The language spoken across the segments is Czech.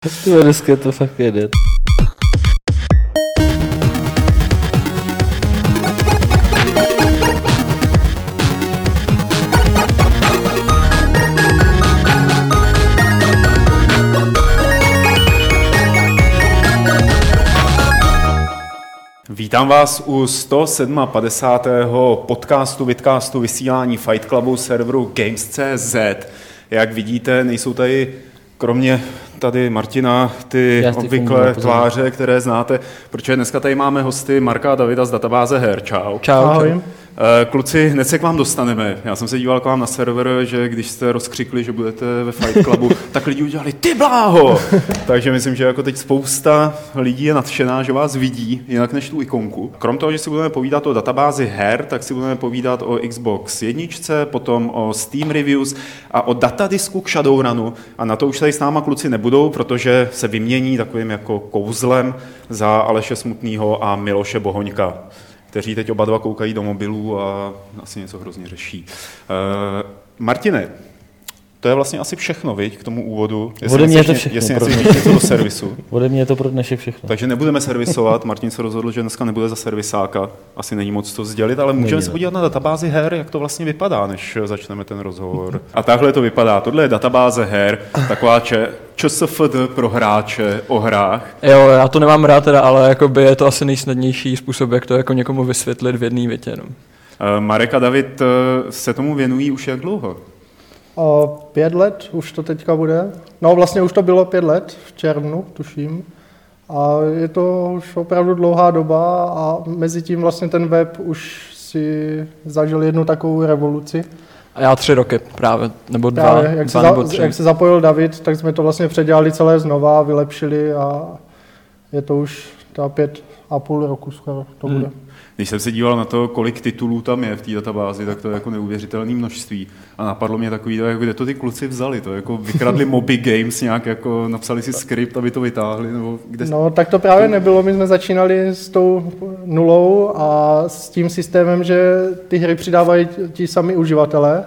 Ty dneska to fakt jede. Vítám vás u 157. podcastu, vidcastu, vysílání Fight Clubu serveru Games.cz. Jak vidíte, nejsou tady kromě tady Martina ty Já obvyklé tváře, které znáte, protože dneska tady máme hosty Marka a Davida z databáze her. Čau. Čau, Ahoj. čau. Eh, Kluci, hned se k vám dostaneme. Já jsem se díval k vám na server, že když jste rozkřikli, že budete ve Fight Clubu, tak lidi udělali ty bláho! Takže myslím, že jako teď spousta lidí je nadšená, že vás vidí, jinak než tu ikonku. Krom toho, že si budeme povídat o databázi her, tak si budeme povídat o Xbox jedničce, potom o Steam Reviews a o datadisku k Shadowrunu. A na to už tady s náma kluci nebudou, protože se vymění takovým jako kouzlem za Aleše Smutného a Miloše Bohoňka kteří teď oba dva koukají do mobilů a asi něco hrozně řeší. Uh, Martine, to je vlastně asi všechno, viď, k tomu úvodu. Ode mě je to všechno, Jestli nechceš něco do servisu. Ode mě je to pro dnešek všechno. Takže nebudeme servisovat. Martin se rozhodl, že dneska nebude za servisáka. Asi není moc co sdělit, ale můžeme se podívat na databázi her, jak to vlastně vypadá, než začneme ten rozhovor. A takhle to vypadá. Tohle je databáze her, taková če, ČSFD pro hráče o hrách. Jo, já to nemám rád teda, ale jakoby je to asi nejsnadnější způsob, jak to jako někomu vysvětlit v jedné větě. No. Eh, Marek a David eh, se tomu věnují už jak dlouho? O, pět let už to teďka bude. No vlastně už to bylo pět let, v červnu, tuším. A je to už opravdu dlouhá doba a mezi tím vlastně ten web už si zažil jednu takovou revoluci. A já tři roky právě, nebo dva, Právě, jak, se dva za, nebo tři. jak se zapojil David, tak jsme to vlastně předělali celé znova, vylepšili a je to už ta pět a půl roku skoro to Hmm. bude. Když jsem se díval na to, kolik titulů tam je v té databázi, tak to je jako neuvěřitelné množství. A napadlo mě takový, jako kde to ty kluci vzali, to jako vykradli Moby Games nějak, jako napsali si skript, aby to vytáhli, nebo kde... No, tak to právě nebylo. My jsme začínali s tou nulou a s tím systémem, že ty hry přidávají ti sami uživatelé.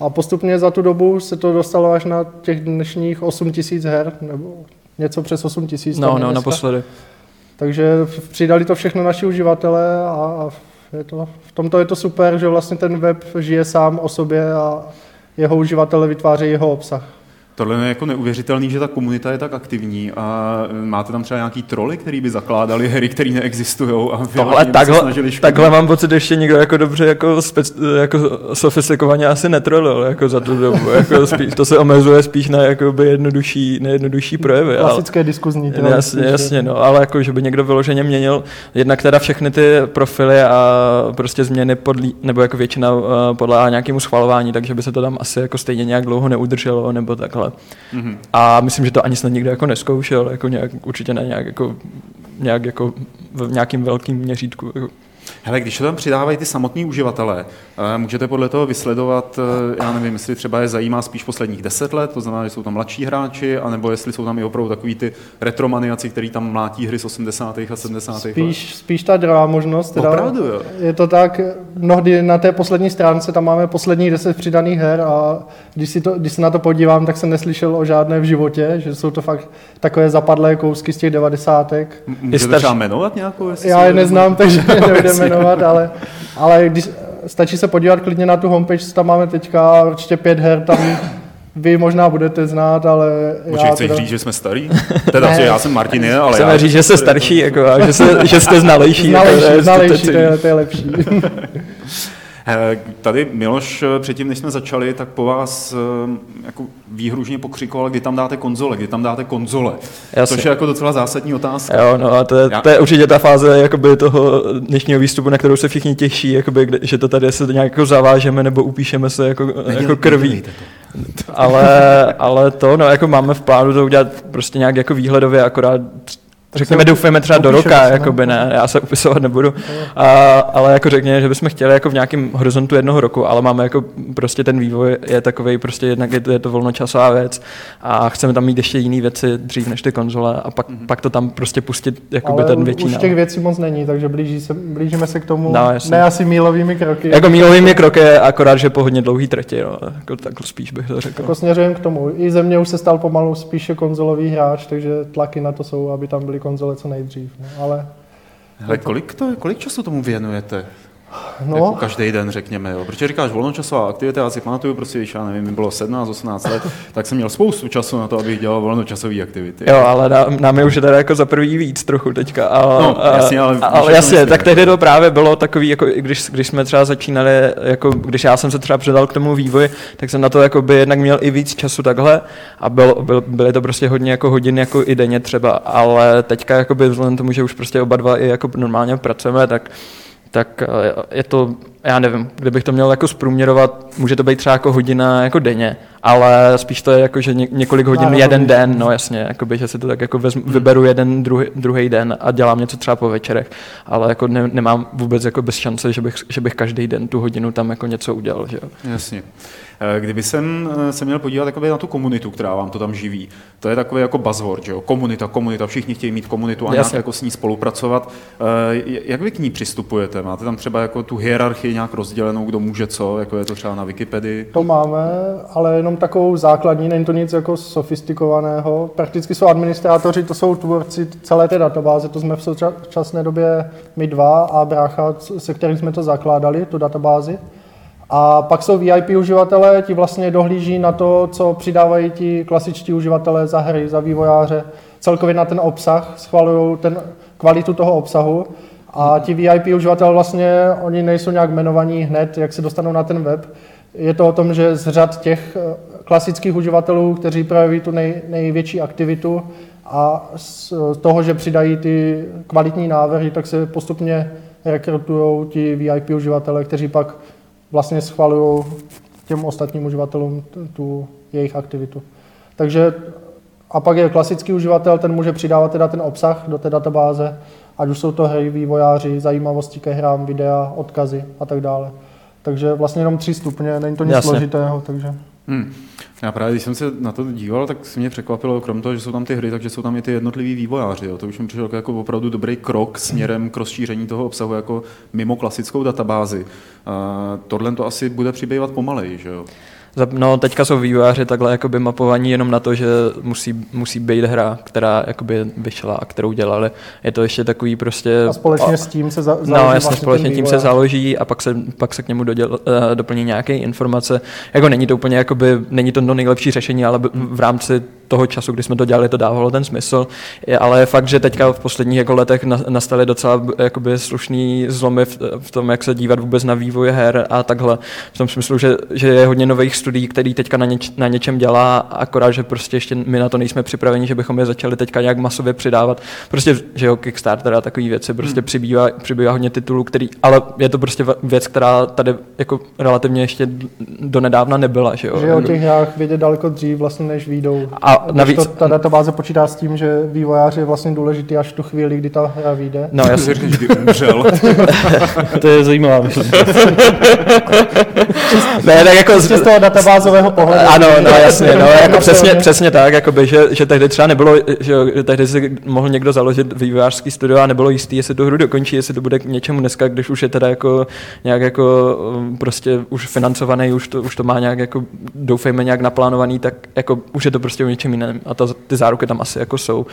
A postupně za tu dobu se to dostalo až na těch dnešních 8 tisíc her, nebo něco přes 8 tisíc. No, no, naposledy. Takže přidali to všechno naši uživatelé a a je to, v tomto je to super, že vlastně ten web žije sám o sobě a jeho uživatelé vytvářejí jeho obsah. Tohle je jako neuvěřitelný, že ta komunita je tak aktivní a máte tam třeba nějaký troly, který by zakládali hry, které neexistují a Tohle, takhle, snažili škodit. takhle mám pocit, že ještě nikdo jako dobře jako, spec, jako sofistikovaně asi netrolil jako za tu dobu. Jako spíš, to se omezuje spíš na jakoby jednodušší, nejednodušší projevy. ale- Klasické diskuzní. troly, Jasně, jasně, no, ale jako, že by někdo vyloženě měnil jednak teda všechny ty profily a prostě změny podlí, nebo jako většina uh, podléhá nějakému schvalování, takže by se to tam asi jako stejně nějak dlouho neudrželo, nebo takhle. Mhm. A myslím, že to ani snad nikdo jako neskoušel, jako nějak, určitě ne nějak jako, nějak jako v nějakým velkým měřítku. Jako. Hele, když to tam přidávají ty samotní uživatelé, eh, můžete podle toho vysledovat, eh, já nevím, jestli třeba je zajímá spíš posledních deset let, to znamená, že jsou tam mladší hráči, anebo jestli jsou tam i opravdu takový ty retromaniaci, který tam mlátí hry z 80. a 70. let. Spíš, spíš ta druhá možnost. Teda Opravdu, jo. Je to tak, mnohdy na té poslední stránce tam máme posledních 10 přidaných her a když, si to, když se na to podívám, tak jsem neslyšel o žádné v životě, že jsou to fakt takové zapadlé kousky z těch devadesátek. Můžete starší- třeba jmenovat nějakou? jestli Já je neznám, takže Jasně. Jmenovat, ale, ale když, stačí se podívat klidně na tu homepage, co tam máme teďka, určitě pět her tam vy možná budete znát, ale Počkej, já chceš teda, říct, že jsme starý? Teda, že já jsem Martin, ale Chceme já... říct, že jste starší, jako, a že, se, že jste znalejší. jako, znalejší, to- znalejší, to- to je, to je lepší. Eh, Tady Miloš, eh, předtím, než jsme začali, tak po vás eh, jako výhružně pokřikoval, kdy tam dáte konzole, kdy tam dáte konzole. Jasně. Což je jako docela zásadní otázka. Jo, no a to je, to je určitě ta fáze jakoby toho dnešního výstupu, na kterou se všichni těší, jakoby, že to tady se nějak jako zavážeme nebo upíšeme se jako, jako krví. Ale, ale to, no jako máme v plánu to udělat prostě nějak jako výhledově, akorát tř- Řekněme, doufejme třeba do roka, to, no. jakoby ne, já se upisovat nebudu, a, ale jako řekněme, že bychom chtěli jako v nějakém horizontu jednoho roku, ale máme jako prostě ten vývoj je takový, prostě jednak je to, je to volnočasová věc a chceme tam mít ještě jiné věci dřív než ty konzole a pak, mm-hmm. pak to tam prostě pustit jakoby Ale ten větší už těch věcí moc není, takže blíží se, blížíme se k tomu, No, ne asi mílovými kroky. Jako mílovým je krok je akorát, že po hodně dlouhý trati, no. jako, takhle spíš bych to řekl. Jako směřujem k tomu. I ze mě už se stal pomalu spíše konzolový hráč, takže tlaky na to jsou, aby tam byly konzole co nejdřív. No, ale Hele, kolik, to, kolik času tomu věnujete? No, Jako každý den, řekněme, jo. Protože říkáš volnočasová aktivita, já si pamatuju, prostě, když já nevím, mi bylo 17, 18 let, tak jsem měl spoustu času na to, abych dělal volnočasové aktivity. Jo, ale nám, nám je už teda jako za prvý víc trochu teďka. A, No, jasně, ale víš, ale jasně, tak tehdy jako. to právě bylo takový, jako i když, když jsme třeba začínali, jako když já jsem se třeba předal k tomu vývoji, tak jsem na to jako by jednak měl i víc času takhle a byl, byl, byly to prostě hodně jako hodin jako i denně třeba, ale teďka jako by vzhledem tomu, že už prostě oba dva i jako normálně pracujeme, tak tak eh, je to, já nevím, kdybych to měl jako zprůměrovat, může to být třeba jako hodina jako denně, ale spíš to je jako, že ně, několik hodin No, jeden den, no jasně, jakoby, že si to tak jako vezmu, vyberu jeden druhý, druhý den a dělám něco třeba po večerech, ale jako ne, nemám vůbec jako bez šance, že bych, že bych každý den tu hodinu tam jako něco udělal, že jo. Jasně. Eh, Kdyby jsem eh, se měl podívat jakoby na tu komunitu, která vám to tam živí, to je takový jako buzzword, že jo? Komunita, komunita, všichni chtějí mít komunitu a nějak jako s ní spolupracovat. Eh, Jak vy k ní přistupujete? Máte tam třeba jako tu hierarchii nějak rozdělenou, kdo může co, jako je to třeba na Wikipedii? to máme, ale jenom takovou základní, není to nic jako sofistikovaného. Prakticky jsou administrátoři, to jsou tvůrci celé té databáze, to jsme v současné době my dva a brácha, se kterým jsme to zakládali, tu databázi. A pak jsou VIP uživatelé, ti vlastně dohlíží na to, co přidávají ti klasičtí uživatelé za hry, za vývojáře, celkově na ten obsah, schvalují ten kvalitu toho obsahu. A ti VIP uživatelé vlastně, oni nejsou nějak jmenovaní hned, jak se dostanou na ten web. Je to o tom, že z řad těch eh, klasických uživatelů, kteří projeví tu nej, největší aktivitu a z toho, že přidají ty kvalitní návrhy, tak se postupně rekrutují ti VIP uživatelé, kteří pak vlastně schvalují těm ostatním uživatelům tu jejich aktivitu. Takže a pak je klasický uživatel, ten může přidávat teda ten obsah do té databáze, ať už jsou to hry, vývojáři, zajímavosti ke hrám, videa, odkazy a tak dále. Takže vlastně jenom tři stupně, není to nic Jasně. složitého, takže... Hmm. Já právě, když jsem se na to díval, tak se mě překvapilo, krom toho, že jsou tam ty hry, takže jsou tam i ty jednotliví vývojáři. Jo. To už mi přišlo jako, jako opravdu dobrý krok směrem k rozšíření toho obsahu jako mimo klasickou databázi. Uh, tohle to asi bude přibývat pomalej, že jo? No, teďka jsou vývojáři takhle jakoby mapovaní jenom na to, že musí, musí být hra, která jakoby vyšla a kterou dělali. Je to ještě takový prostě... A společně s tím se za, založí No, jasně, vlastně společně tím se založí a pak se, pak se k němu doděl, uh, doplní nějaké informace. Jako není to úplně, jakoby, není to no nejlepší řešení, ale v rámci toho času, kdy jsme to dělali, to dávalo ten smysl. Ale je fakt, že teďka v posledních jako letech na- nastaly docela jakoby slušný zlomy v, v, tom, jak se dívat vůbec na vývoj her a takhle. V tom smyslu, že, že je hodně nových studií, který teďka na, něč, na něčem dělá, akorát, že prostě ještě my na to nejsme připraveni, že bychom je začali teďka nějak masově přidávat. Prostě, že jo, Kickstarter a takové věci, prostě přibývá, přibývá hodně titulů, který, ale je to prostě věc, která tady jako relativně ještě donedávna nebyla, že jo. Že o těch hrách vědět daleko dřív, vlastně, než výjdou. A navíc- to, ta databáze počítá s tím, že vývojář je vlastně důležitý až v tu chvíli, kdy ta hra vyjde. No, Já si řekl, že umřel. To je zajímavá myšlenka. Ne, tak jako Prostě z toho databázového pohledu. Ano, no jasně, no, jako přesně, přesně tak, jakoby, že, že tehdy třeba nebylo, že jo, tehdy si mohl někdo založit vývojářský studio a nebylo jistý, jestli tu hru dokončí, jestli to bude k něčemu dneska, když už je teda jako nějak jako um, prostě už financovaný, už to, už to má nějak jako, doufejme nějak naplánovaný, tak jako už je to prostě o něčem jiném a to, ty záruky tam asi jako jsou.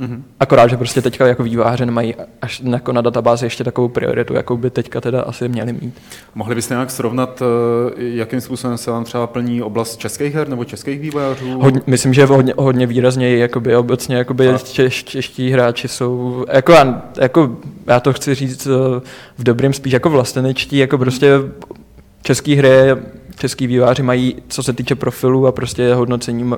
Mhm. Akorát, že prostě teďka jako vývojáři nemají až jako na databázi ještě takovou prioritu, jakou by teďka teda asi měli mít. Mohli byste nějak srovnat, eh, jakým způsobem se vám třeba plní oblast českých her nebo českých vývojářů? Hodně, myslím, že hodně, hodně výrazně jakoby obecně jakoby Fakt? češ, čeští hráči jsou, jako, já- jako, já to chci říct eh, v dobrým spíš jako vlastenečtí, jako prostě český hry, český výváři mají, co se týče profilu a prostě hodnocení,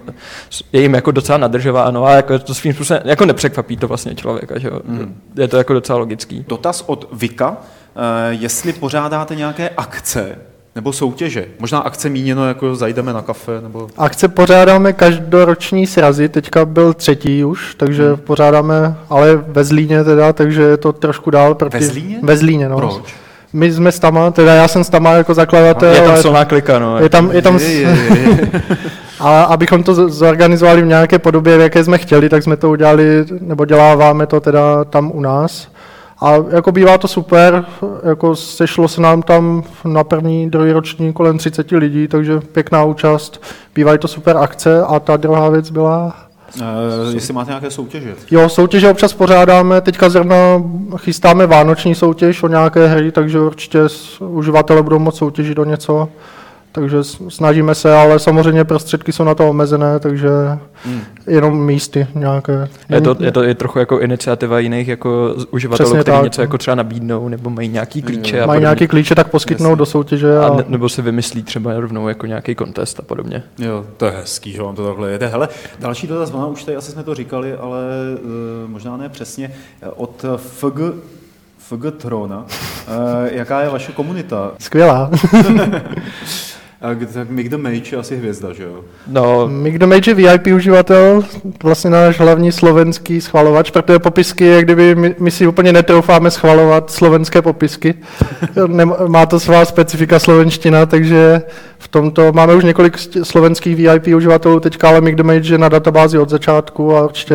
je jim jako docela nadržováno a jako to svým způsobem, jako nepřekvapí to vlastně člověka, že jo. Hmm. Je to jako docela logický. Dotaz od Vika, eh, jestli pořádáte nějaké akce Nebo soutěže? Možná akce míněno, jako zajdeme na kafe, nebo... Akce pořádáme každoroční srazy, teďka byl třetí už, takže Hmm. pořádáme, ale ve Zlíně teda, takže je to trošku dál. Proti... Ve Zlíně? Ve Zlíně, no. Proč? My jsme s Tama, teda já jsem s Tama jako zakladatel. Je tam silná klika, no. je tam, je tam, Je, je, je. a abychom to zorganizovali v nějaké podobě, v jaké jsme chtěli, tak jsme to udělali, nebo děláváme to teda tam u nás. A jako bývá to super, jako sešlo se nám tam na první, druhý roční kolem 30 lidí, takže pěkná účast, bývají to super akce a ta druhá věc byla, Eh, jestli máte nějaké soutěže. jo, soutěže občas pořádáme, teďka zrovna chystáme vánoční soutěž o nějaké hry, takže určitě uživatelé budou moct soutěžit o něco, takže snažíme se, ale samozřejmě prostředky jsou na to omezené, takže Hmm. jenom místy nějaké. Je to, je to je trochu jako iniciativa jiných jako uživatelů, Přesně kteří tak. něco jako třeba nabídnou, nebo mají nějaký klíče a Mají podobně. nějaký klíče, tak poskytnou Jasně. do soutěže. a A, ne, nebo si vymyslí třeba rovnou jako nějaký kontest a podobně. Jo, to je hezký, že vám to takhle jede. Hele, další dotaz, ona už tady asi jsme to říkali, ale uh, možná ne přesně. Od FG, FG Trona, uh, jaká je vaše komunita? Skvělá. A tak Mick the Mage je asi hvězda, že jo? No, Mick the Mage je VIP uživatel, vlastně náš hlavní slovenský schvalovač, protože popisky je, kdyby my, my si úplně netroufáme schvalovat slovenské popisky. Má to svá specifika slovenština, takže v tomto máme už několik slovenských VIP uživatelů teďka, ale Mick the Mage je na databázi od začátku a určitě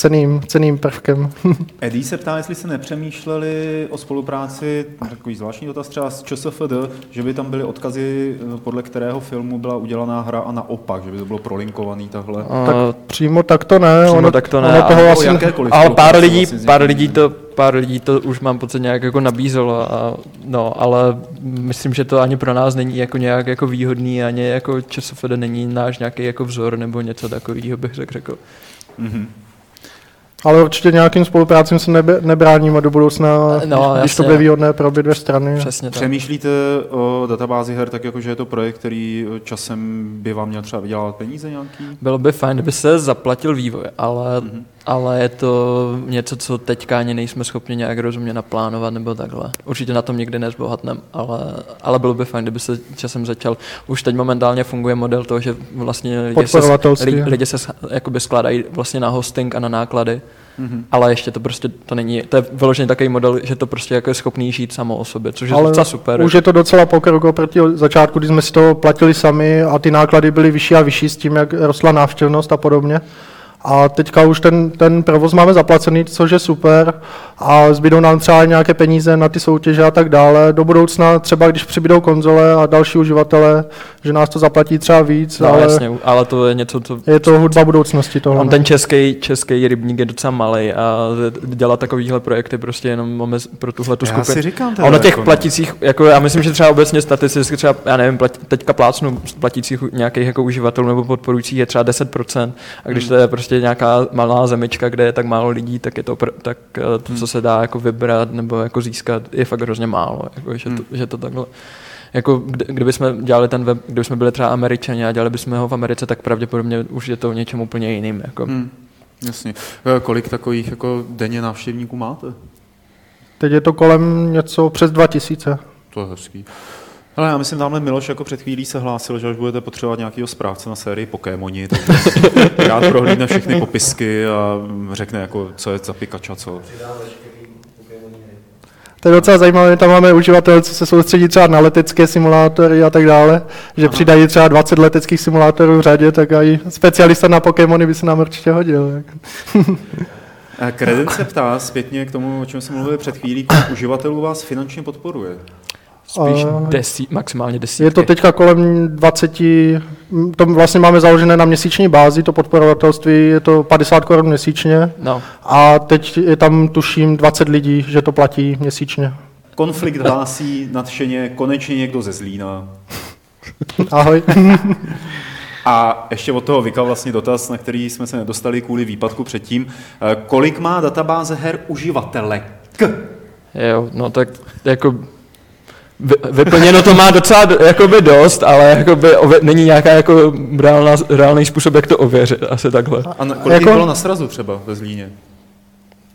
ceným, ceným prvkem. Eddie se ptá, jestli se nepřemýšleli o spolupráci, takový zvláštní dotaz třeba s ČSFD, že by tam byly odkazy, eh, podle kterého filmu byla udělaná hra a naopak, že by to bylo prolinkovaný takhle. tak a, přímo tak to ne. Přímo ono, tak to ne, Ono toho ale- jakékoliv ale pár lidí, vlastně pár lidí to, pár lidí to už mám pocit nějak jako nabízelo, a, no, ale myslím, že to ani pro nás není jako nějak jako výhodný, ani jako ČSFD není náš nějaký jako vzor nebo něco takového, bych řekl. řekl. Ale určitě nějakým spoluprácím se nebe, nebráníme do budoucna, No, když, když to jasně. bude výhodné pro obě dvě strany. Přesně tak. Přemýšlíte o databázi her tak, jako, že je to projekt, který časem by vám měl třeba vydělávat peníze nějaký? Bylo by fajn, kdyby se zaplatil vývoj, ale, Mhm. Ale je to něco, co teďka ani nejsme schopni nějak rozumně naplánovat nebo takhle. Určitě na tom nikdy nezbohatnem, ale, ale bylo by fajn, kdyby se časem začal. Už teď momentálně funguje model toho, že vlastně lidi se, lidi, lidi se jakoby skládají vlastně na hosting a na náklady, Mhm. ale ještě to prostě to není, to je vyložený takový model, že to prostě jako je schopný žít samo o sobě, což je Ale docela super. Už je to docela pokrok oproti začátku, kdy jsme si to platili sami a ty náklady byly vyšší a vyšší s tím, jak rostla návštěvnost a podobně. A teďka už ten, ten provoz máme zaplacený, což je super a zbydou nám třeba nějaké peníze na ty soutěže a tak dále. Do budoucna třeba, když přibydou konzole a další uživatelé, že nás to zaplatí třeba víc, no, ale jasně, ale to je něco, co je to hudba budoucnosti tohle. On ten český, český rybník je docela malý a dělat takovýhle projekty prostě jenom omez, pro tuhle tu Já skupinu. si říkám A teda, ono těch jako, no. platících, jako já myslím, že třeba obecně statisticky třeba, já nevím, plat, teďka plácnu platících nějakých jako uživatelů nebo podporujících je třeba 10%. A když Hmm. to je prostě nějaká malá zemička, kde je tak málo lidí, tak je to, pr- tak eh, to, Hmm. co se dá jako vybrat nebo jako získat, je fakt hrozně málo. Jako, že, to, Hmm. že to takhle jako kdy, kdyby jsme dělali ten web, kdyby jsme byli třeba američani a dělali bychom ho v Americe, tak pravděpodobně už je to o něčem úplně jiným. Jako. Hmm. Jasně. Eh, Kolik takových jako denně návštěvníků máte? Teď je to kolem něco přes 2000. To je hezký. Ale já myslím, tamhle Miloš jako před chvílí se hlásil, že až budete potřebovat nějakého správce na sérii Pokémoni, tak rád prohlídne všechny popisky a řekne, jako, co je za Pikachu co. To je docela zajímavé, tam máme uživatele, co se soustředí třeba na letecké simulátory a tak dále, že Aha. přidají třeba 20 leteckých simulátorů v řadě, tak i specialista na Pokémony by se nám určitě hodil. Eh, Credence se ptá zpětně k tomu, o čem jsme mluvili před chvílí, kolik uživatelů vás finančně podporuje. Spíš A- desí, maximálně desítky. Je to teďka kolem 20, m, to vlastně máme založené na měsíční bázi, to podporovatelství, je to 50 korun měsíčně No, a teď je tam tuším 20 lidí, že to platí měsíčně. Konflikt hlásí nadšeně konečně někdo ze Zlína. Ahoj. A ještě od toho Vika vlastně dotaz, na který jsme se nedostali kvůli výpadku předtím. Eh, Kolik má databáze her uživatelek? jo, no tak jako vyplněno to má docela jakoby dost, ale jakoby ove, není nějaká jako reálná, reálný způsob, jak to ověřit, asi takhle. A na, kolik Jako- jako... bylo na srazu třeba ve Zlíně?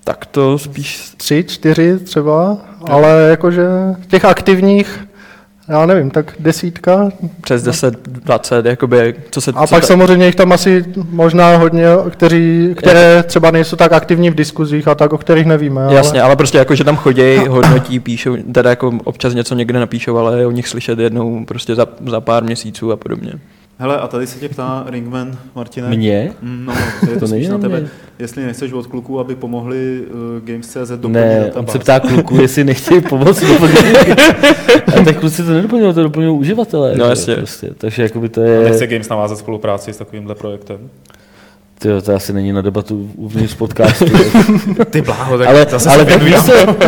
Tak to spíš, Tři, čtyři třeba, ale jakože těch aktivních Já nevím, tak desítka. Přes 10, 20, jakoby, co se... A co pak ta- samozřejmě jich tam asi možná hodně, kteří, které třeba nejsou tak aktivní v diskuzích a tak, o kterých nevíme. Jasně, ale prostě jako, že tam chodí, hodnotí, píšou, teda jako občas něco někde napíšou, ale je o nich slyšet jednou prostě za, za pár měsíců a podobně. Hele, a tady se tě ptá Ringman, Martine. Mě? Mm, No, je to, To spíš není na tebe. mě. Jestli nechceš od kluků, aby pomohli uh, Games.cz doplnit Ne, on se ptá kluků, jestli nechtějí pomoct doplnit. A tak kluci to nedoplňují, to doplňují uživatelé. No, jasně. Prostě. Takže jakoby to A je... nechce Games navázat spolupráci s takovýmhle projektem? Tyjo, to asi není na debatu uvnitř podcastu. Ty bláho, tak ale zase ale tak víš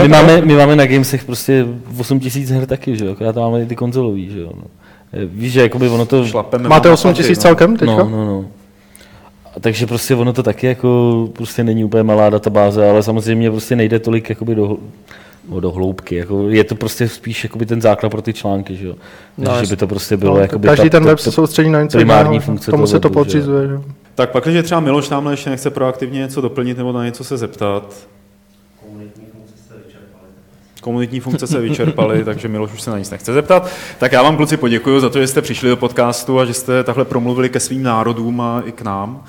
my máme, my máme na Gamesech prostě 8 tisíc her taky, že jo, akorát tam máme i ty konzolový, že jo. No. Víš, že jakoby ono to... Šlapeme Máte vám 8 na paty, tisíc no. celkem teďka? No, no, no. A takže prostě ono to taky jako prostě není úplně malá databáze, ale samozřejmě prostě nejde tolik jakoby do, no, do hloubky. Jako je to prostě spíš jakoby ten základ pro ty články, že jo. No, No, že by to prostě bylo No, jakoby každý ta, ten web se soustředí na něco primární jiného, funkce tomu se to webu, že jo. podřizuje. že? Tak pak, když třeba Miloš tamhle ještě nechce proaktivně něco doplnit nebo na něco se zeptat. Komunitní funkce se vyčerpaly, takže Miloš už se na nic nechce zeptat. Tak já vám kluci poděkuji za to, že jste přišli do podcastu a že jste takhle promluvili ke svým národům a i k nám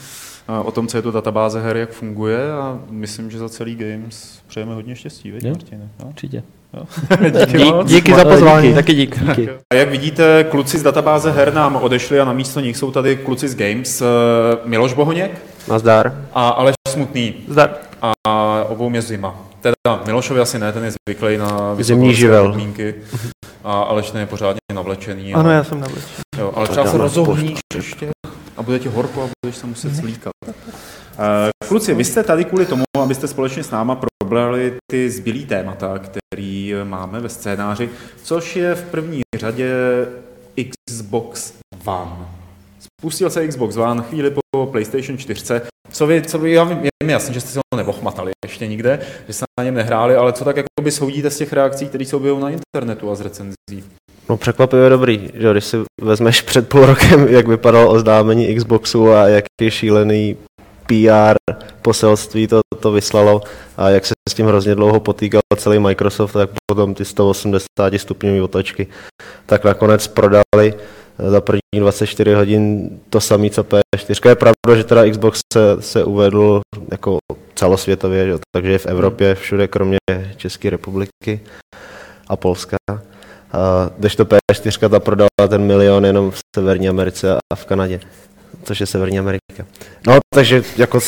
a o tom, co je to databáze her, jak funguje a myslím, že za celý Games přejeme hodně štěstí, Jo. Martine? Jo? Určitě. Díky Dík, moc. Díky za pozvání. Taky dík. Díky. A jak vidíte, kluci z databáze her nám odešli a na místo nich jsou tady kluci z Games, eh, Miloš Bohoněk Nazdar. a Aleš Smutný Zdar. a obou je zima. Teda Milošovi asi ne, ten je zvyklý na Zimní živel. podmínky. A Aleš ten je pořádně navlečený. Ano, a, já jsem navlečen. jo, ale třeba se rozohníš ještě a bude ti horko a budeš se muset slíkat. Eh, Kluci, vy jste tady kvůli tomu, abyste společně s náma probrali ty zbylý témata, který máme ve scénáři, což je v první řadě Xbox One. Spustil se Xbox One chvíli po PlayStation 4. Co vy, co vy, já vím, je mi jasný, že jste se ho nevochmatali ještě nikde, že jste na něm nehráli, ale co tak jakoby soudíte z těch reakcí, které se objevují na internetu a z recenzí? No překvapivě dobrý, že když si vezmeš před půl rokem, jak vypadalo oznámení Xboxu a jaký šílený PR poselství to, to vyslalo a jak se s tím hrozně dlouho potýkal celý Microsoft, tak potom ty 180 stupňové otočky, tak nakonec prodali za první 24 hodin to samé, co P4. Je pravda, že teda Xbox se, se uvedl jako celosvětově, že? takže v Evropě všude, kromě České republiky a Polska. A kdežto P4 ta prodala ten milion jenom v Severní Americe a v Kanadě, což je Severní Amerika. No, takže jako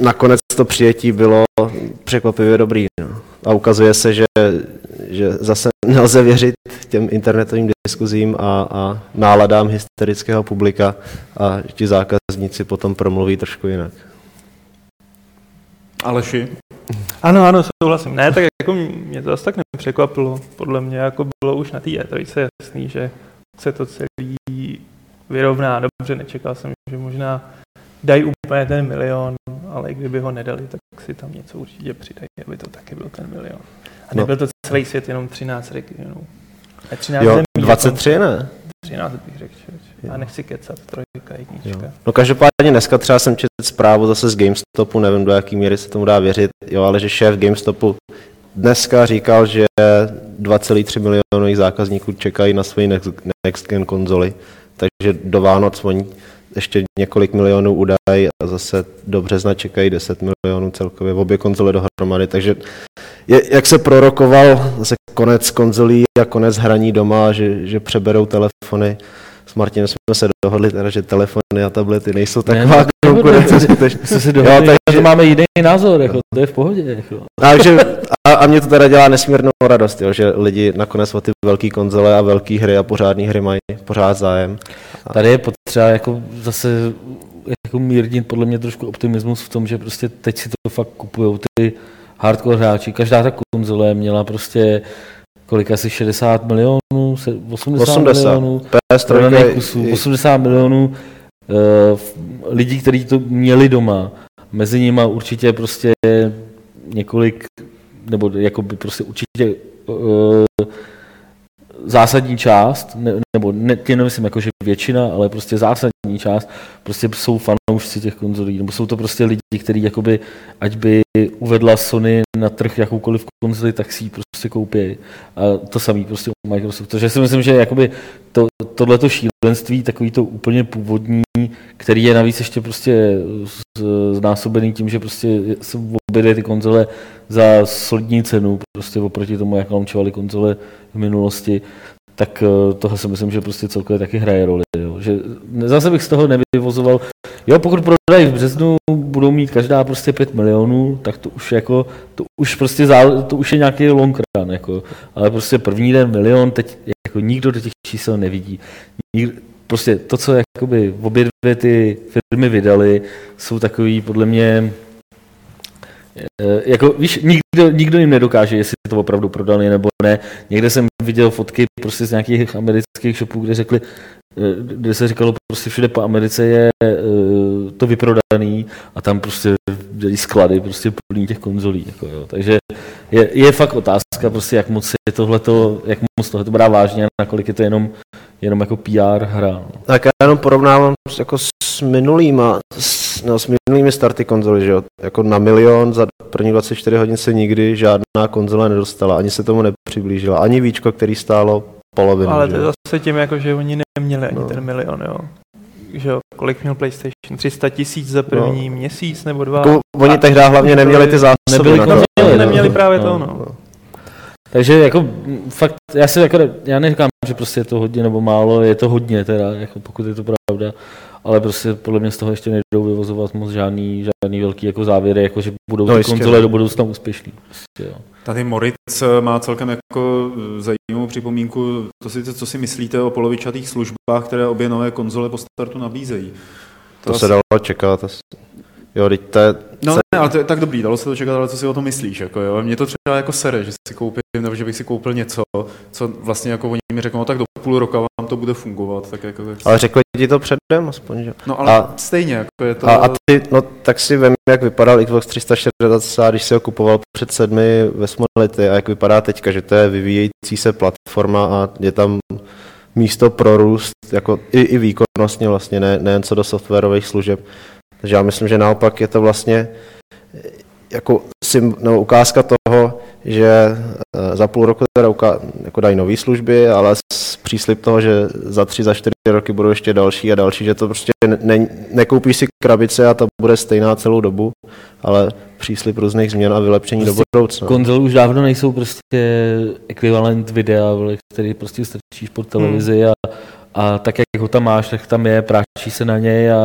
nakonec to přijetí bylo překvapivě dobrý. No. A ukazuje se, že, že zase nelze věřit těm internetovým diskuzím a, a náladám hysterického publika a ti zákazníci potom promluví trošku jinak. Aleši? Ano, ano, souhlasím. Ne, tak jako mě to zase tak nepřekvapilo. Podle mě jako bylo už na té E3 jasný, že se to celý vyrovná. Dobře, nečekal jsem, že možná dají úplně ten milion, ale kdyby ho nedali, tak si tam něco určitě přidají, aby to taky byl ten milion. A No. nebyl to celý svět, jenom 13 regionů. Ne, 13 Jo, zemí, 23 ne? 13 bych řekl, a nechci kecat, trojka, jednička. Jo. No každopádně dneska třeba jsem četl zprávu zase z GameStopu, nevím do jaký míry se tomu dá věřit, jo, ale že šéf GameStopu dneska říkal, že 2,3 milionů zákazníků čekají na svoji next, next gen konzoli, takže do Vánoc oni ještě několik milionů udají a zase do března čekají 10 milionů celkově v obě konzole dohromady, takže je, jak se prorokoval zase konec konzolí a konec hraní doma, že, že přeberou telefony, s Martinem jsme se dohodli teda, že telefony a tablety nejsou Ne, taková ne, konkurence. skutečně. Jsme si Jo, dohodli, takže- že máme jiný názor, jako, to je v pohodě. Jako. Takže, a, a mě to teda dělá nesmírnou radost, jo, že lidi nakonec o ty velké konzole a velké hry a pořádné hry mají pořád zájem. Tady je potřeba jako zase jako mírnit podle mě trošku optimismus v tom, že prostě teď si to fakt kupují ty hardcore hráči. Každá ta konzole měla prostě kolik asi 60 milionů, se- 80, 80. milionů PS3 prodaných je- kusů, je- 80 milionů uh, lidí, kteří to měli doma. Mezi nimi určitě prostě několik, nebo jako by prostě určitě uh, zásadní část, ne, nebo ne, tě nemyslím jako, že většina, ale prostě zásadní část, prostě jsou fanoušci těch konzolí, nebo jsou to prostě lidi, kteří jakoby, ať by uvedla Sony na trh jakoukoliv konzoli, tak si ji prostě koupí. A to samý prostě u Microsoftu. Takže si myslím, že jakoby to, tohleto šílenství, takový to úplně původní, který je navíc ještě prostě znásobený tím, že prostě se obě ty konzole za solidní cenu, prostě oproti tomu, jak launchovali konzole v minulosti, tak eh, tohle si myslím, že prostě celkově taky hraje roli. Jo. Že zase bych z toho nevyvozoval, jo, pokud prodají v březnu, budou mít každá prostě 5 milionů, tak to už jako, to už prostě zá, to už je nějaký long run, jako. ale prostě první den milion, teď jako nikdo do těch čísel nevidí. Nik, prostě to, co jakoby obě dvě ty firmy vydali, jsou takový podle mě jako víš, nikdo, nikdo jim nedokáže, jestli to opravdu prodali nebo ne. Někde jsem viděl fotky prostě z nějakých amerických shopů, kde řekli, eh, kde se říkalo, prostě všude po Americe je eh, to vyprodaný a tam prostě dělí sklady prostě plný těch konzolí. Jako jo. Takže je, je, fakt otázka, prostě jak moc je tohleto, jak moc tohle to brá vážně a nakolik je to jenom, jenom jako PR hra. No. Tak já jenom porovnávám s- jako s minulýma, s, no, s minulými starty konzoly, že jo? Jako na milion za první 24 hodin se nikdy žádná konzole nedostala, ani se tomu nepřiblížila, ani víčko, který stálo polovinu. Ale to je zase tím, jako, že oni neměli ani No. ten milion, jo. Že jo, kolik měl PlayStation? 300 tisíc za první měsíc nebo dva? Jako, oni tehdy hlavně neměli ty zásoby. Nebyli to. konzole, neměli, no. neměli právě to, No. no. Takže jako fakt, já si jako, já neříkám, že prostě je to hodně nebo málo, je to hodně teda, jako pokud je to pravda, ale prostě podle mě z toho ještě nejdou vyvozovat moc žádný, žádný velký jako závěry, jako že budou No ty konzole no. do budoucna úspěšný. Prostě, jo. Tady Moritz eh, má celkem jako eh, zajímavou připomínku, to si, co si myslíte o polovičatých službách, které obě nové konzole po startu nabízejí. To se dalo čekat. asi. Jo, teď to je, No ne, ale to je tak dobrý, dalo se to čekat, ale co si o tom myslíš? Jako, jo? Mě to třeba jako sere, že si koupím, nebo že bych si koupil něco, co vlastně jako oni mi řeknou, no, tak do půl roka vám to bude fungovat. Tak jako, tak... ale řekli ti to předem aspoň, že? No ale a- stejně, jako je to... A, a ty, no tak si vem, jak vypadal Xbox 360, když si ho kupoval před sedmi ve lety a jak vypadá teďka, že to je vyvíjející se platforma a je tam místo pro růst, jako i, i výkonnostně vlastně, ne, nejen co do softwarových služeb. Takže já myslím, že naopak je to vlastně eh, jako sim, no, ukázka toho, že eh, za půl roku teda uká, jako dají nové služby, ale s příslip toho, že za tři, za čtyři roky budou ještě další a další, že to prostě ne, ne, nekoupíš si krabice a ta bude stejná celou dobu, ale příslip různých změn a vylepšení Prostě do budoucna. Konzole už dávno nejsou prostě ekvivalent videa, který prostě strčíš pod televizi a, a tak, jak ho tam máš, tak tam je, práčí se na něj a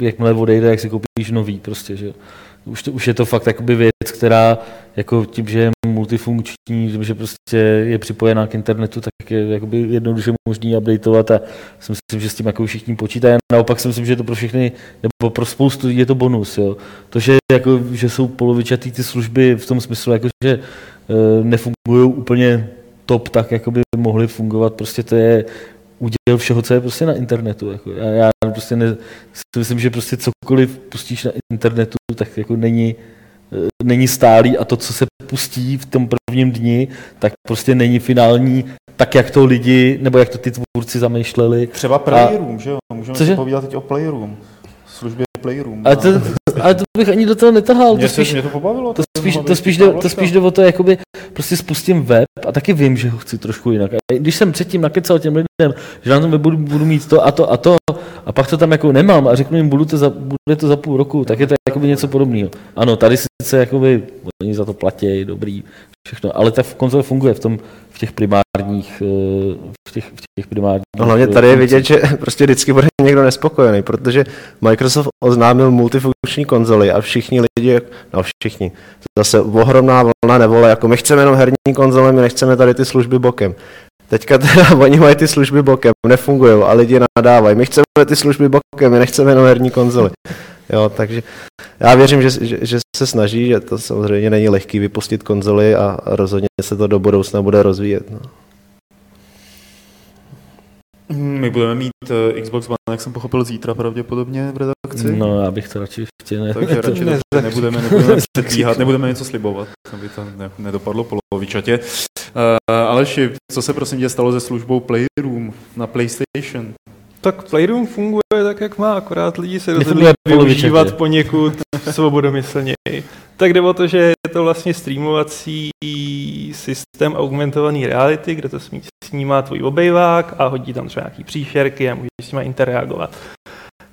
jakmile odejde, jak si koupíš nový prostě, že už, to, už je to fakt jakoby věc, která jako tím, že je multifunkční, že prostě je připojená k internetu, tak je jakoby jednoduše možný updateovat a si myslím, že s tím jako všichni počítají. Naopak si myslím, že je to pro všechny, nebo pro spoustu lidí je to bonus. Jo. To, že, jako, že jsou polovičatý ty služby v tom smyslu, jako, že e, nefungují úplně top tak, jako by mohly fungovat, prostě to je uděl všeho, co je prostě na internetu. Jako. Já, já prostě ne, si myslím, že prostě cokoliv pustíš na internetu, tak jako není, eh, není stálý a to, co se pustí v tom prvním dni, tak prostě není finální tak, jak to lidi, nebo jak to ty tvůrci zamýšleli. Třeba Playroom, že jo? Můžeme Cože? si povídat teď o Playroom. Službě Playroom. Ale to, ale to bych ani do toho netahal. To mě, se, spíš, mě to pobavilo. to to spíš, to spíš, jde, to spíš jde o to, jakoby prostě spustím web a taky vím, že ho chci trošku jinak. A když jsem předtím nakecal těm lidem, že na tom webu budu, budu mít to a to a to a pak to tam jako nemám a řeknu jim, budu to za, bude to za půl roku, tak je to jakoby něco podobného. Ano, tady sice jakoby, oni za to platí, dobrý, všechno, ale ta konzole funguje v tom, v těch primárních, eh, v těch, v těch primárních. No, hlavně eh, tady je vidět, že prostě vždycky bude někdo nespokojený, protože Microsoft oznámil multifunkční konzoli a všichni lidi, no všichni, zase ohromná vlna nevole, jako my chceme jenom herní konzole, my nechceme tady ty služby bokem. Teďka teda oni mají ty služby bokem, nefungují a lidi nadávají. My chceme ty služby bokem, my nechceme jenom herní konzoli. Jo, takže já věřím, že, že, že se snaží, že to samozřejmě není lehký vypustit konzoli a rozhodně se to do budoucna bude rozvíjet. No. My budeme mít eh, Xbox One, jak jsem pochopil, zítra pravděpodobně v redakci. No, já bych to radši ještě ne. Takže radši ne- to nebudeme, nebudeme předbíhat, nebudeme něco slibovat, aby to ne, nedopadlo polovičatě. Uh, Aleši, co se prosím tě stalo se službou Playroom na PlayStation? Tak Playroom funguje tak, jak má, akorát lidi se rozhodli využívat poněkud svobodomyslněji. Tak jde o to, že je to vlastně streamovací systém augmentované reality, kde to smí- snímá tvůj obejvák a hodí tam třeba nějaký příšerky a můžeš s nimi interagovat.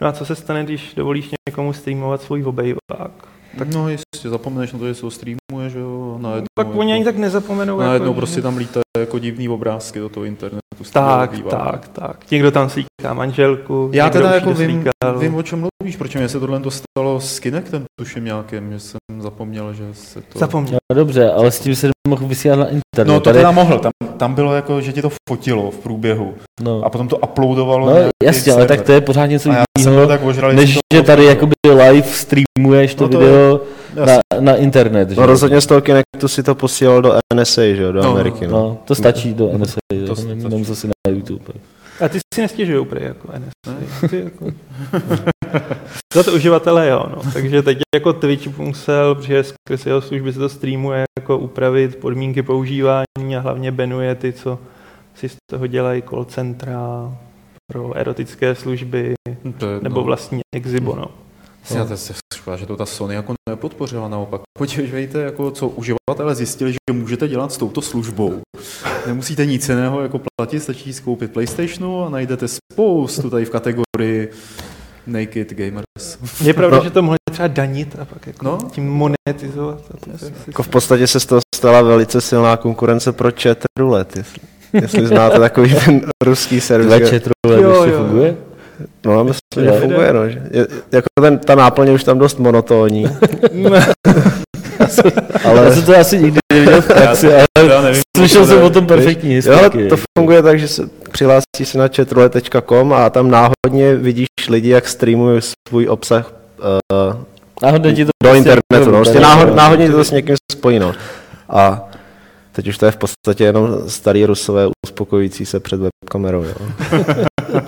No a co se stane, když dovolíš někomu streamovat svůj obejvák? Tak no jistě, zapomeneš na to, že se ho streamuje, že jo, najednou, Pak oni ani jako, tak nezapomenou. najednou jako, prostě tam lítají jako divný obrázky do toho internetu. Tak, tak, tak. Někdo tam slíká manželku, Já teda jako vím, vím, o čem mluvíš, proč mě se tohle dostalo s Kinectem, tuším nějakým, že jsem zapomněl, že se to... Zapomněl. No dobře, ale s tím se mohl vysílat na internet. No to Tady, teda mohl, tam, tam bylo jako, že ti to fotilo v průběhu no, a potom to uploadovalo no jasně, ale server. tak to je pořád něco jiného, než že že to- tady jakoby live streamuješ to No to video Jasně. na, na internet. Že? No rozhodně z toho Kinectu si to posílal do NSA, že jo, do No, Ameriky. No. No, to stačí do NSA, To to stačí. nemusel si na YouTube. A ty si nestěžují prý jako NSA. Ty jako... Za to uživatelé jo, no. Takže teď jako Twitch musel, protože skrz jeho služby se to streamuje, jako upravit podmínky používání a hlavně banuje ty, co si z toho dělají call centra pro erotické služby To je, nebo no. vlastní Exibo, no. Já to se škoda, že to ta Sony jako nepodpořila naopak. Podívejte, jako co uživatelé zjistili, že můžete dělat s touto službou. Nemusíte nic jiného jako platit, stačí skoupit PlayStationu a najdete spoustu tady v kategorii Naked Gamers. Je pravda, No. že to mohli třeba danit a pak jako No. tím monetizovat. Jako v podstatě se z toho stala velice silná konkurence pro chat roulette, jestli, jestli znáte takový ten ruský servis. Dva že- chatrové, Jo, ještě funguje? No myslím, že funguje, no. Že, je, jako ten, ta náplň je už tam dost monotónní, Ale já jsem to asi nikdy neviděl v praxi, ale Já nevím, slyšel jsem o tom perfektní jo, ale historky. to funguje tak, že se přihlásíš si na chatroulette.com a tam náhodně vidíš lidi, jak streamují svůj obsah uh, Náhodně ti to do prostě internetu, no, prostě náhod, náhodně to s někým spojí, no. A teď už to je v podstatě jenom starý rusové uspokojící se před webkamerou, jo.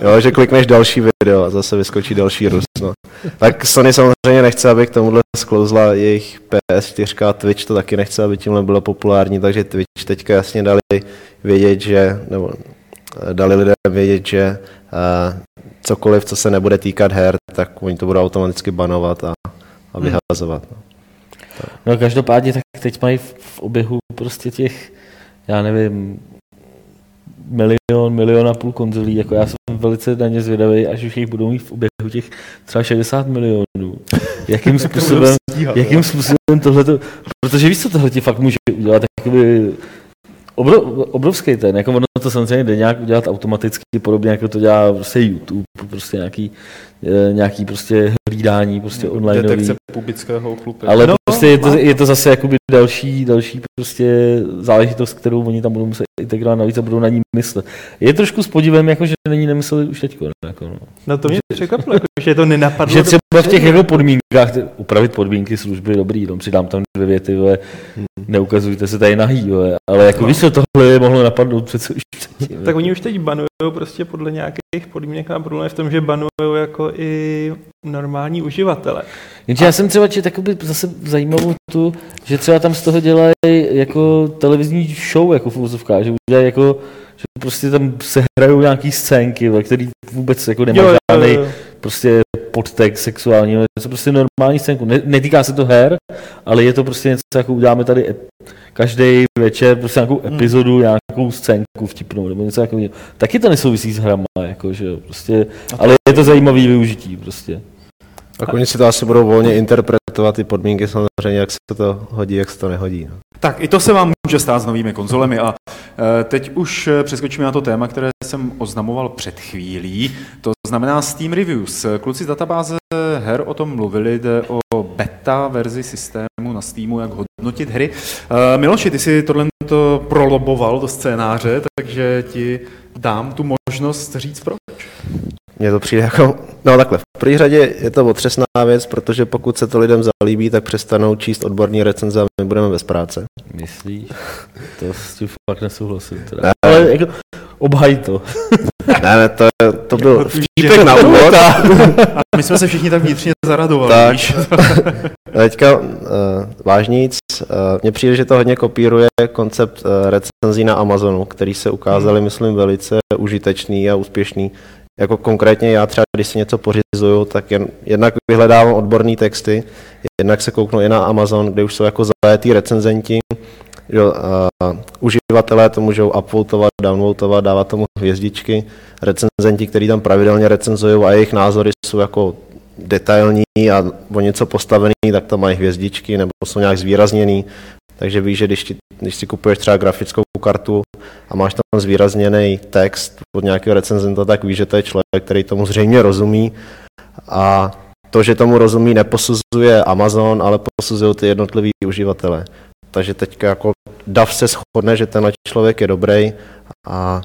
jo, že klikneš další video a zase vyskočí další Rus, no. Tak Sony samozřejmě nechce, aby k tomuhle sklouzla jejich PS4 a Twitch to taky nechce, aby tímhle bylo populární, takže Twitch teďka jasně dali vědět, že, nebo eh, dali lidem vědět, že uh, cokoliv, co se nebude týkat her, tak oni to budou automaticky banovat a, a Hmm. vyhazovat. No. No každopádně tak teď mají v, v oběhu prostě těch, já nevím, milion, milion a půl konzolí, jako já jsem velice na ně zvědavý, až už jich budou mít v oběhu těch třeba 60 milionů. Jakým způsobem, jakým způsobem tohleto, protože víš, co tohle ti fakt může udělat, jakoby obro, obrovský ten, jako ono to samozřejmě jde nějak udělat automaticky, podobně jako to dělá prostě YouTube, prostě nějaký, eh, nějaký prostě hlídání, prostě online. Detekce pubického chlupy. Ale no, prostě je to, je to zase jakoby další, další prostě záležitost, kterou oni tam budou muset integrovat navíc a budou na ní myslet. Je trošku s podívem, jako, že není nemysleli už teď. Jako, no. No to mě překvapilo, jako, že to nenapadlo. Že třeba v těch jako podmínkách, upravit podmínky služby, dobrý, no, přidám tam dvě věty, vole, neukazujte se tady nahý, vole, ale jako No. víš, tohle mohlo napadnout přece už. Tak oni už teď banují prostě podle nějakých podmínek a problém je v tom, že banují jako i normální uživatele. Jenže já jsem třeba četl zase zajímavou tu, že třeba tam z toho dělají jako televizní show, jako v úvozovkách, že udělají jako, že prostě tam se hrajou nějaký scénky, ve který vůbec jako nemá žádný prostě podtext sexuální, ale je to prostě normální scénku. Ne, netýká se to her, ale je to prostě něco, jako uděláme tady ep- každý večer prostě nějakou Hmm. epizodu, nějakou scénku vtipnou, nebo něco takového. Taky to nesouvisí s hrama, jako, že jo, prostě, ale je to zajímavý využití prostě. Tak oni si to asi budou volně interpretovat ty podmínky samozřejmě, jak se to hodí, jak se to nehodí. No. Tak i to se vám může stát s novými konzolemi a eh, teď už přeskočíme na to téma, které jsem oznamoval před chvílí, to znamená Steam Reviews. Kluci z databáze her o tom mluvili, jde o beta verzi systému na Steamu, jak hodnotit hry. Eh, Miloši, ty si tohle to proloboval do scénáře, takže ti dám tu možnost říct proč. Mně to přijde jako, no takhle, v první řadě je to otřesná věc, protože pokud se to lidem zalíbí, tak přestanou číst odborní recenze a my budeme bez práce. Myslíš? To s tím fakt nesouhlasím. Teda. Ne. Ale jako, obhaj to. Ne, ne, to, to byl Protože- vtípek na úvod. A my jsme se všichni tak vnitřně zaradovali, Tak. víš? A Teďka uh, vážníc, uh, mně přijde, že to hodně kopíruje koncept uh, recenzí na Amazonu, který se ukázaly, myslím, velice užitečný a úspěšný, jako konkrétně já třeba, když si něco pořizuju, tak jen, jednak vyhledávám odborné texty, jednak se kouknu i na Amazon, kde už jsou jako zajetý recenzenti, jo, a uživatelé to můžou upvotovat, downvotovat, dávat tomu hvězdičky, recenzenti, kteří tam pravidelně recenzují a jejich názory jsou jako detailní a o něco postavený, tak tam mají hvězdičky nebo jsou nějak zvýrazněný. Takže víš, že když, ti, když si kupuješ třeba grafickou kartu a máš tam zvýrazněný text od nějakého recenzenta, tak víš, že to je člověk, který tomu zřejmě rozumí a to, že tomu rozumí, neposuzuje Amazon, ale posuzují ty jednotliví uživatelé. Takže teďka jako DAV se shodne, že tenhle člověk je dobrý a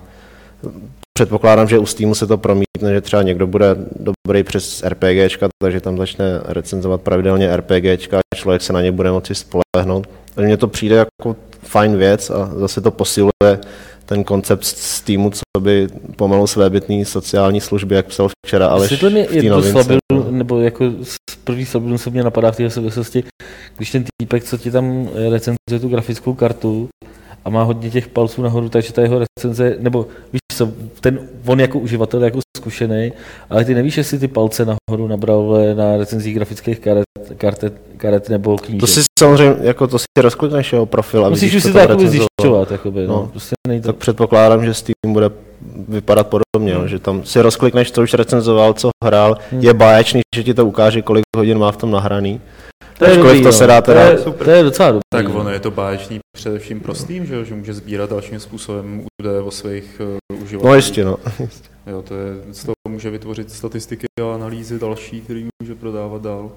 předpokládám, že u Steamu se to promítne, že třeba někdo bude dobrý přes RPGčka, takže tam začne recenzovat pravidelně RPGčka a člověk se na ně bude moci spolehnout. Takže mně to přijde jako fajn věc a zase to posiluje ten koncept z týmu, co by pomalu svébytný sociální služby, jak psal včera, ale Vysvětli mi jednu slabil, nebo jako z první slabil se mě napadá v té souvislosti, když ten týpek, co ti tam recenzuje tu grafickou kartu, a má hodně těch palců nahoru, takže ta jeho recenze, nebo víš co, ten, on jako uživatel jako zkušený, ale ty nevíš, jestli ty palce nahoru nabral na recenzích grafických karet, karet, karet nebo knížek. To si samozřejmě, jako to si rozklikneš jeho profil a Musíš vidíš, si to recenzoval. zjišťovat, jakoby, no. No. Prostě nejde. Tak předpokládám, že Steam bude vypadat podobně, hmm. že tam si rozklikneš, co už recenzoval, co hrál, Hmm. je báječný, že ti to ukáže, kolik hodin má v tom nahraný. To je Ačkoliv dobrý, to no. se dá to teda- je, to je docela dobrý. Tak no. ono je to báječný především prostým, že, jo? že může sbírat dalším způsobem údaje o svých uh, uživatelích. No jistě, no. Jo, to je, z toho může vytvořit statistiky a analýzy další, který může prodávat dál.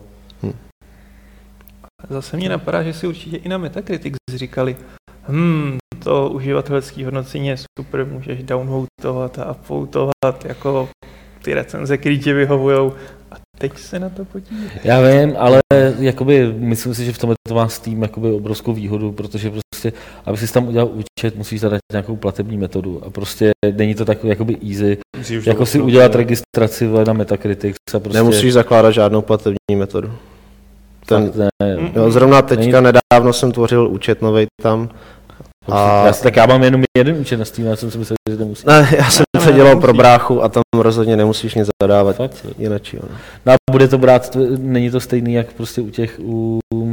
Zase mě napadá, že si určitě i na Metacritic říkali, hm, to uživatelské hodnocení je super, můžeš downvotovat a upvotovat jako ty recenze, které ti vyhovujou. Teď se na to podívej. Já vím, ale jakoby, myslím si, že v tomhle to má Steam jakoby obrovskou výhodu, protože prostě, aby si tam udělal účet, musíš zadat nějakou platební metodu a prostě není to takový jakoby easy, Musíš jako si udělat registraci vole, na Metacritic a prostě... Nemusíš zakládat žádnou platební metodu. Ten, Fakt ne, jo, zrovna teďka Není- nedávno jsem tvořil účet novej tam. A- já, si- tak já mám jenom jeden účet na Steam, já jsem si myslel, že to musí. Ne, já jsem to dělal pro bráchu a tam rozhodně nemusíš nic zadávat. Fakt, jo. no. No a bude to brát, není to stejný, jak prostě u těch, u uh,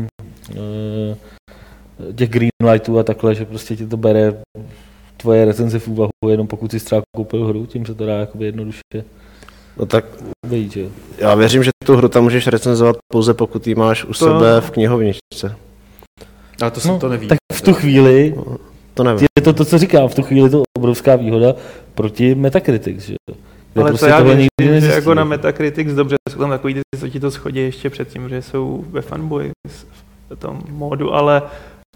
těch greenlightů a takhle, že prostě ti to bere tvoje recenze v úvahu, jenom pokud jsi třeba koupil hru, tím se to dá jakoby jednoduše no tak vejít, že já věřím, že tu hru tam můžeš recenzovat pouze pokud ji máš u sebe v knihovničce. Ale to jsem No, to neví. Tak v tu chvíli To nevím. je to to, co říkám, v tu chvíli je to obrovská výhoda proti Metacritic, že jo. Ale prostě to já nikdy že jako na jo. Metacritic dobře jsou tam takový ty, co ti to schodí ještě předtím, že jsou ve fanboy v tom módu, ale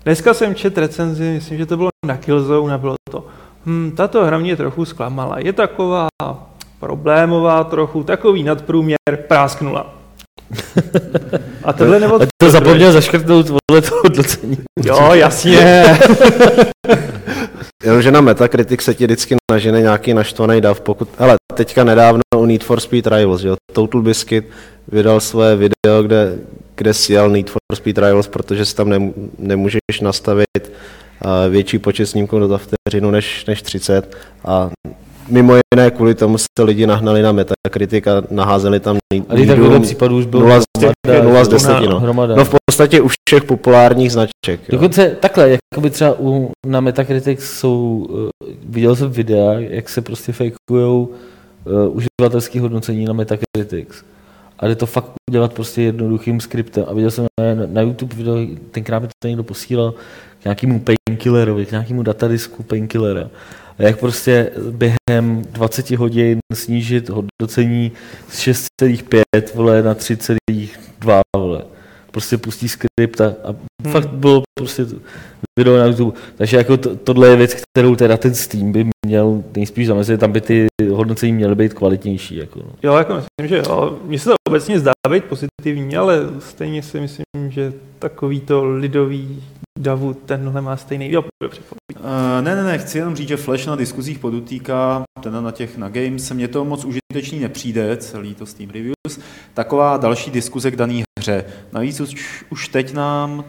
dneska jsem čet recenzi, myslím, že to bylo na Killzone a bylo to, hm, tato hra mě trochu zklamala, je taková problémová trochu, takový nadprůměr, prásknula. A tohle nebo... A to zapomněl zaškrtnout vole to hodnocení. Jo, jasně. Jenomže na Metacritic se ti vždycky nažene nějaký naštvaný dav, pokud, hele, teďka nedávno u Need for Speed Rivals, jo, Total Biscuit vydal své video, kde, kde si jel Need for Speed Rivals, protože si tam nem, nemůžeš nastavit uh, větší počet snímků za vteřinu než, než 30 a mimo jiné kvůli tomu se lidi nahnali na Metacritic a naházeli tam Needům případů už bylo nula z hromada, z hromada, deseti, no. hromada. No v podstatě u všech populárních značek. Jo. Dokonce takhle, jakoby třeba u, na Metacritic jsou, uh, viděl jsem videa, jak se prostě fejkujou uh, uživatelský hodnocení na Metacritic. A jde to fakt udělat prostě jednoduchým skriptem. A viděl jsem na, na YouTube video, tenkrát mi to někdo posílal k nějakému painkillerovi, k nějakému datadisku painkillera. A jak prostě během 20 hodin snížit hodnocení z 6,5 vole na 3,2 vole. Prostě pustí skript a, a hmm. fakt bylo prostě video na YouTube. Takže jako to, tohle je věc, kterou teda ten Steam by měl nejspíš zamezit, tam by ty hodnocení měly být kvalitnější. Jako no. Jo, jako myslím, že jo. Mně se to obecně zdá být pozitivní, ale stejně si myslím, že takový to lidový davu tenhle má stejný jo, překvapivý. Uh, ne, ne, ne, chci jenom říct, že Flash na diskuzích podotýká, teda na těch na Games, se mně to moc užitečný nepřijde, celý to Steam Reviews, taková další diskuze k dané hře. Navíc už, už teď nám,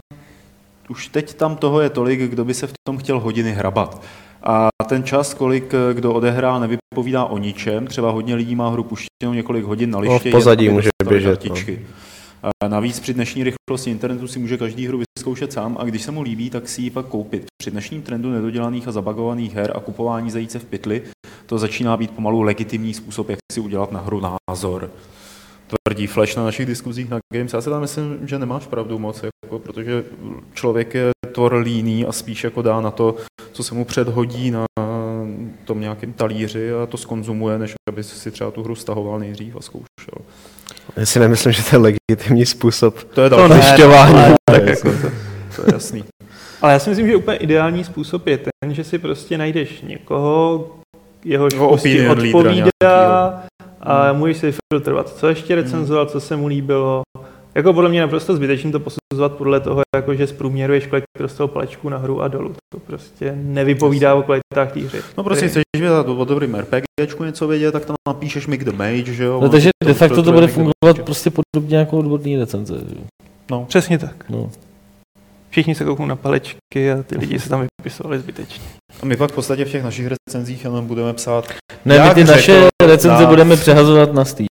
už teď tam toho je tolik, kdo by se v tom chtěl hodiny hrabat. A ten čas, kolik eh, kdo odehrá, nevypovídá o ničem. Třeba hodně lidí má hru puštěnou několik hodin na No, liště. v pozadí může běžet, no. kartičky. Navíc při dnešní rychlosti internetu si může každý hru vyzkoušet sám a když se mu líbí, tak si ji pak koupit. Při dnešním trendu nedodělaných a zabagovaných her a kupování zajíce v pytli to začíná být pomalu legitimní způsob, jak si udělat na hru názor. Tvrdí Flash na našich diskuzích na Games. Já si tam myslím, že nemáš pravdu moc, jako, protože člověk je tvor líný a spíš jako dá na to, co se mu předhodí na tom nějakém talíři a to skonzumuje, než aby si třeba tu hru stahoval nejdřív a zkoušel. Já si nemyslím, že to je legitimní způsob To je To zjišťování. ne, tak jako. To je jasný. Ale já si myslím, že úplně ideální způsob je ten, že si prostě najdeš někoho, jehož Jeho prostě odpovídá a můžeš si filtrovat, co ještě recenzoval, co se mu líbilo. Jako podle mě naprosto zbytečný to posuzovat podle toho, jako že zprůměruješ, kolik dostal palečků nahoru a dolů. To prostě nevypovídá o kvalitách té hry. No prostě chceš vědět o dobrým RPGčku něco vědět, tak tam napíšeš Mick the Mage, že jo? No, takže de facto to bude fungovat prostě podobně jako odborný recenze. že jo. Přesně tak. No. Všichni se kouknou na palečky a ty lidi se tam vypisovali zbytečně. A my pak v podstatě v těch našich recenzích jenom budeme psát Ne, my ty naše recenze náš- budeme přehazovat na Steam.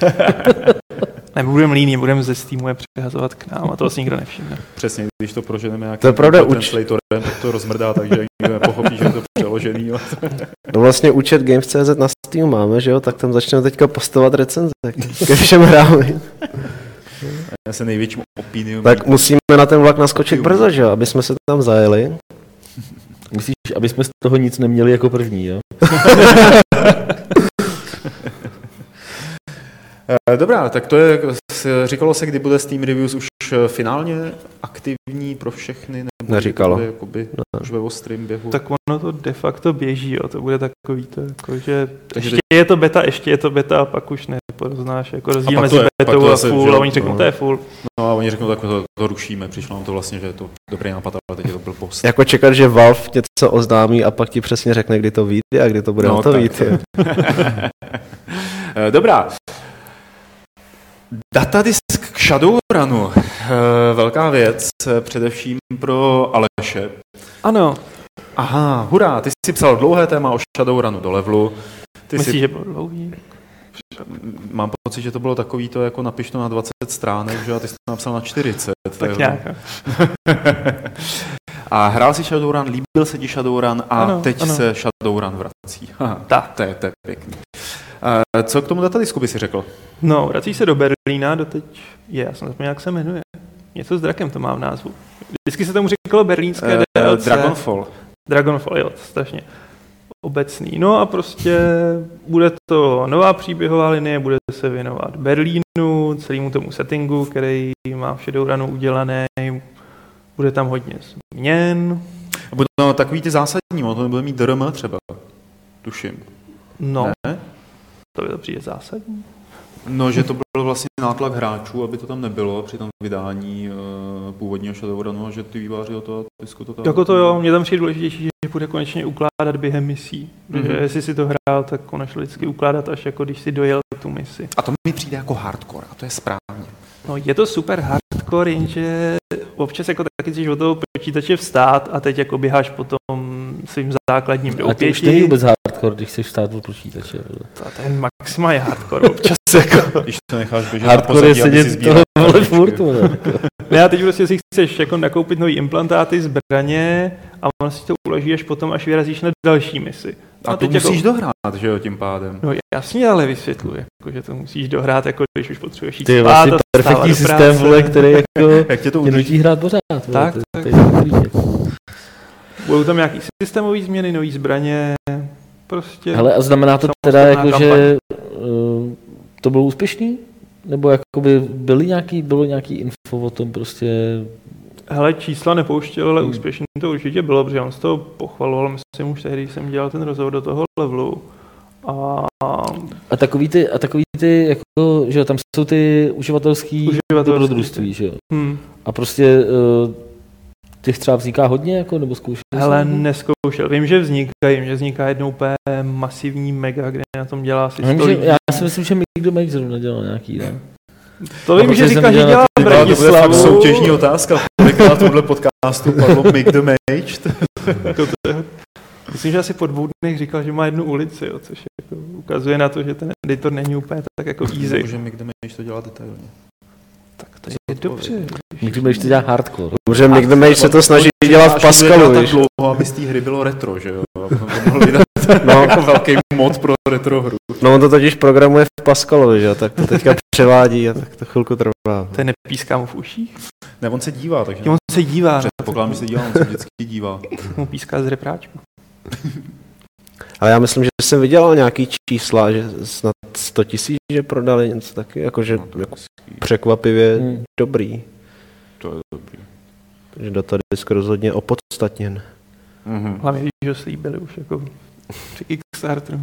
že jo. Ne, budeme líní, budeme ze Steamu je přehazovat k nám a to asi nikdo nevšimne. přesně, když to proženeme nějakým To je pravda, uč- tak to rozmrdá, takže nikdo nepochopí, že je to přeložený. ale- No vlastně účet Games.cz na Steam máme, že jo, tak tam začneme teďka postovat recenze ke všem hrám. Já se největším opinium. Tak musíme na ten vlak naskočit brzo, že jo, aby jsme se tam zajeli. Myslíš, aby jsme z toho nic neměli jako první, jo? Eh, Dobrá, tak to je, říkalo se, kdy bude Steam Reviews už eh, finálně aktivní pro všechny? Nebo Neříkalo. bude Jakoby, Ne. už ve ostrým běhu. Tak ono to de facto běží, jo. to bude takový to, jako, že Takže ještě je to beta, ještě je to beta a pak už nepoznáš jako rozdíl mezi je- betou to a full že a oni řeknou, no. to je full. No a oni řeknou, tak to, to rušíme. Přišlo nám to vlastně, že je to dobrý nápad, ale teď je to byl post. Jako čekat, že Valve něco oznámí a pak ti přesně řekne, kdy to vyjde a kdy to bude No, hotový. Eh, Dobrá. Datadisk k Shadowrunu. Eh, Velká věc, eh, především pro Aleše. Ano, Aha, hurá, ty jsi psal dlouhé téma o Shadowrunu do levelu. Ty myslíš, jsi, že bylo dlouhý? mám pocit, že to bylo takový to, jako napiš to na 20 stránek, že a ty jsi to napsal na 40. to je Tak nějak. a hrál si Shadowrun, líbil se ti Shadowrun a Ano, teď ano. se Shadowrun vrací. Aha, Tak. to je, to je pěkný. Eh, Co k tomu datadisku by si řekl? No, vrací se do Berlína, doteď je, já jsem zapomněl, jak se jmenuje. Něco s drakem to má v názvu. Vždycky se tomu říkalo berlínské Eh, DLC. Dragonfall. Dragonfall, jo, strašně obecný. No a prostě bude to nová příběhová linie, bude se věnovat Berlínu, celému tomu settingu, který má v Shadowrunu udělaný. Bude tam hodně změn. A Budou no, takový ty zásadní, on to nebude mít DRM třeba, tuším. No, Ne? To by to přijde zásadní. No, že to byl vlastně nátlak hráčů, aby to tam nebylo při tom vydání uh, původního Shadowrunu, a že ty výváři o to disku to tam... Jako to jo, mě tam přijde důležitější, že bude konečně ukládat během misí. Protože Mhm. jestli si to hrál, tak šlo vždycky ukládat až jako když si dojel tu misi. A to mi přijde jako hardcore, a to je správně. No je to super hardcore, jenže občas jako taky chceš od toho počítače vstát a teď jako běháš po tom svým základním A to už není vůbec hardcore, když chceš stát od počítače. jo. To ten maximálně hardcore občas jako. Když to necháš běžet Hardcore je na pozadí, aby si sedět toho vole furt. Ne, a teď prostě si chceš jako nakoupit nový implantáty, zbraně a ono si to uloží až potom, až vyrazíš na další misi. A to teď musíš jako, dohrát, že jo, tím pádem. No jasně, ale vysvětluji, jako, že to musíš dohrát, jako když už potřebuješ jít Ty je spát vlastně a perfektní systém, vole, který jako Jak tě to tě udrží? nutí hrát pořád. Vole. Tak, to, tak. to je. Budou tam nějaký systémové změny, nové zbraně, prostě. Hele, a znamená to teda, jako, kampaň. že uh, to bylo úspěšný? Nebo jakoby byly nějaký, bylo nějaký info o tom prostě... Hele, čísla nepouštěl, ale Hmm. úspěšný to určitě bylo, protože on z toho pochvaloval, myslím už tehdy, jsem dělal ten rozhovor do toho levelu. A A takový ty, a takový ty, jako, že jo, tam jsou ty uživatelský uživatelské. dobrodružství, že jo. Hmm. A prostě uh, těch třeba vzniká hodně, jako, nebo zkoušeli Hele, jste? neskoušel. Vím, že vznikají, vím, že vzniká jednou úplně masivní mega, kde na tom dělá asi Já, vím, 100 že, já si myslím, že Mikdo Make zrovna dělal nějaký, ne? To vím, že říká, že dělá v Ale to bude soutěžní otázka. Kolikrát v tomhle podcastu padlo Make the Mage? Jako to Myslím, že asi po dvou dnech říkal, že má jednu ulici, jo, což jako ukazuje na to, že ten editor není úplně tak jako easy. Nebo že my kde to dělá detailně. Tak to je dobře. Někdy budeš to dělat hardcore. Protože Mick Mage se to snaží dělat v Pascalu, tak víš. dlouho, aby z té hry bylo retro, že jo? A potom to mohl vydat No. jako velký mod pro retro hru. No on to totiž programuje v Pascalovi, že jo, tak to teďka převádí a tak to chvilku trvá. To je nepíská mu v uších. Ne, on se dívá, takže Jo, on se dívá, předpokládám, že se dívá, on se vždycky dívá. mu píská z repráčku. Ale já myslím, že jsem vydělal nějaký čísla, že snad 100 tisíc, že prodali něco taky, jakože jako překvapivě Hmm. dobrý. To je dobrý. Takže datadisk rozhodně opodstatněn. Mhm. Hlavně, když ho slíbili už jako při Kickstarteru.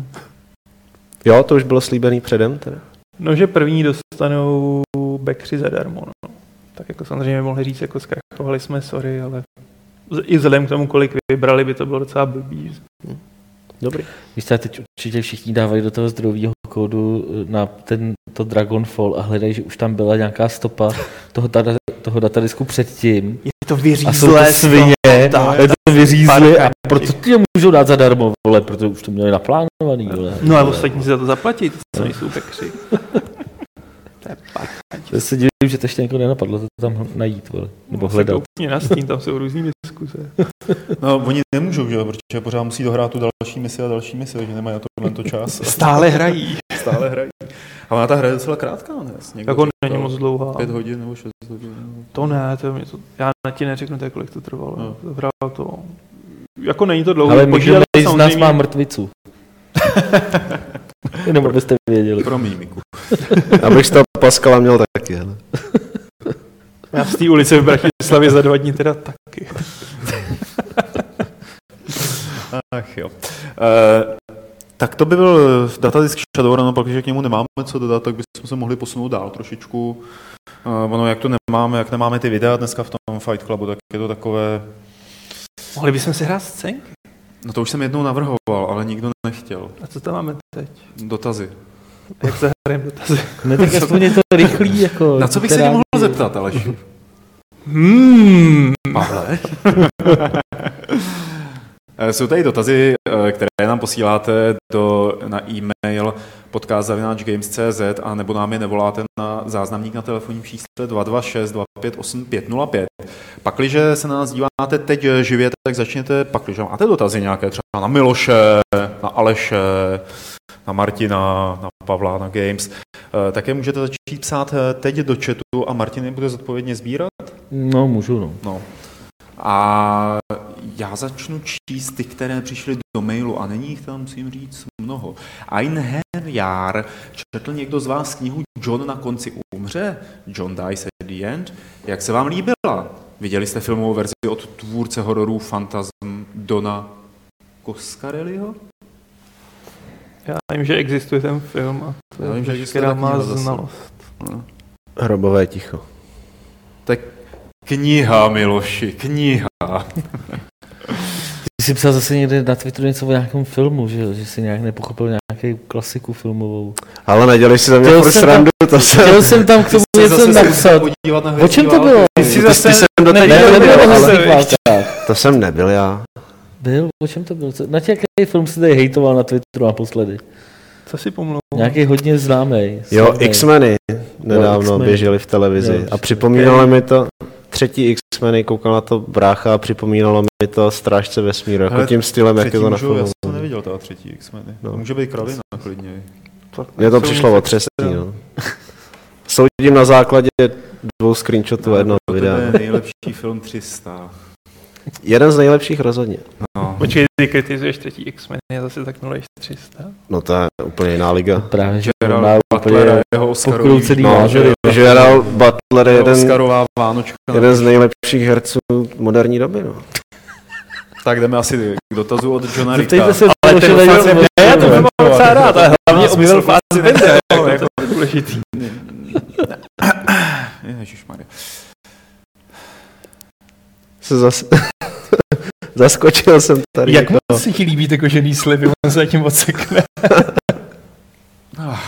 Jo, to už bylo slíbený předem teda. No, že první dostanou backři zadarmo, no. Tak jako samozřejmě mohli říct, jako zkrachovali jsme, sorry, ale i vzhledem k tomu, kolik vybrali, by to bylo docela blbý. Dobrý. Víš, co, teď určitě všichni dávají do toho zdrového kódu eh, na ten, to Dragonfall a hledají, že už tam byla nějaká stopa toho, data, toho datadisku předtím. Je to A jsou to vyřízlé svině, je to vyřízli a proto ty je můžou dát zadarmo, vole, protože už to měli naplánovaný, vole. No a ostatní si za to zaplatit, co nejsou backři. to je. Já se divím, že to ještě někoho nenapadlo to tam najít, vole, nebo Se hledat. koukni na Steam, tam jsou různý diskuze. No, oni nemůžou, že jo, protože pořád musí dohrát tu další misi a další misi, že nemají na tohle to čas. Stále hrají. Stále hrají. Ale ona ta hra je docela krátká, ne? Někdo Jako není moc dlouhá. Pět hodin nebo šest hodin. nebo- To ne, to je něco, já na ti neřeknu, tak, kolik to trvalo. No. No. Hrál to, jako není to dlouho. Ale někdo z nás má mrtvicu. Jenom abyste věděli. Promiň, Miku. Abych z toho Pascala měl taky, hele. Já z té ulice v Bratislavě za dva dní teda taky. Ach jo. E, tak to by byl datadisk Shadowrun, no pak, že k němu nemáme co dodat, tak bychom se mohli posunout dál trošičku. E, ono, jak to nemáme, jak nemáme ty videa dneska v tom Fight Clubu, tak je to takové... Mohli bychom si hrát scénky? No to už jsem jednou navrhoval, ale nikdo nechtěl. A co tam máme teď? Dotazy. Jak zahrajeme dotazy? Ne, tak aspoň je to rychlý, jako... Na co bych se tě mohl zeptat, Aleši? Hmm. Pavle? Eh, Jsou tady dotazy, eh, které nám posíláte do, na e-mail podcast.games.cz a nebo nám je nevoláte na záznamník na telefonním čísle 226 258 505. Pakliže se na nás díváte teď živě, tak začněte, pakliže máte dotazy nějaké třeba na Miloše, na Aleše, na Martina, na Pavla, na Games, eh, tak je můžete začít psát teď do chatu a Martin je bude zodpovědně sbírat. No, můžu, no. No. A já začnu číst ty, které přišly do mailu a není jich tam, musím říct, mnoho. Ein Herr Jahr, četl někdo z vás knihu John na konci umře? John dies at the end? Jak se vám líbila? Viděli jste filmovou verzi od tvůrce hororů Fantasm Dona Coscarelliho? Já vím, že existuje ten film a to Já vím, že existuje má znalost. Hrobové ticho. Tak kniha, Miloši, kniha. Ty jsi psal zase někde na Twitteru něco o nějakém filmu, že, že jsi nějak nepochopil nějakou klasiku filmovou. Ale nedělej si za mě jsem srandu, to se... Chtěl jsem tam k tomu něco napsat. podívat na O čem to bylo? Ty jsi Ty zase jsem do Ne, ne, nebyl, ale to jsem nebyl já. Byl, o čem to bylo? Na jaký film jsi tady hejtoval na Twitteru naposledy? Co si pomluvil? Nějaký hodně známý. Jo, X-meny nedávno X-meny. běželi v televizi Jo, a připomínalo mi to, třetí X-meny, koukal na to brácha a připomínalo mi to Strážce vesmíru, jako tím stylem, jak je to můžu, já nafilmované. jsem neviděl ta třetí X-meny. No. To může být kravina, klidně. Mně to přišlo otřesný, no. Soudím na základě dvou screenshotů a jednoho To videa. je nejlepší film 300. Jeden z nejlepších rozhodně. No. Počkej, ty kritizuješ třetí X-Men, je zase tak 0300. No to je úplně jiná liga. Právě, že Gerald má úplně jeho pokroucený No, názory. Gerald Butler je jeho jeden, Oscarová Vánočka. jeden z nejlepších herců moderní doby, no. Tak jdeme asi k dotazu od Johna Ricka. Zeptejte se, Ale ten fakt ne, já to mám docela rád, ale hlavně smysl Fassbender, jako, jako to je důležitý. Ježišmarja. Se zas... Zaskočil jsem tady. Jak moc se ti líbí ty kožený slivy, on se zatím odsekne.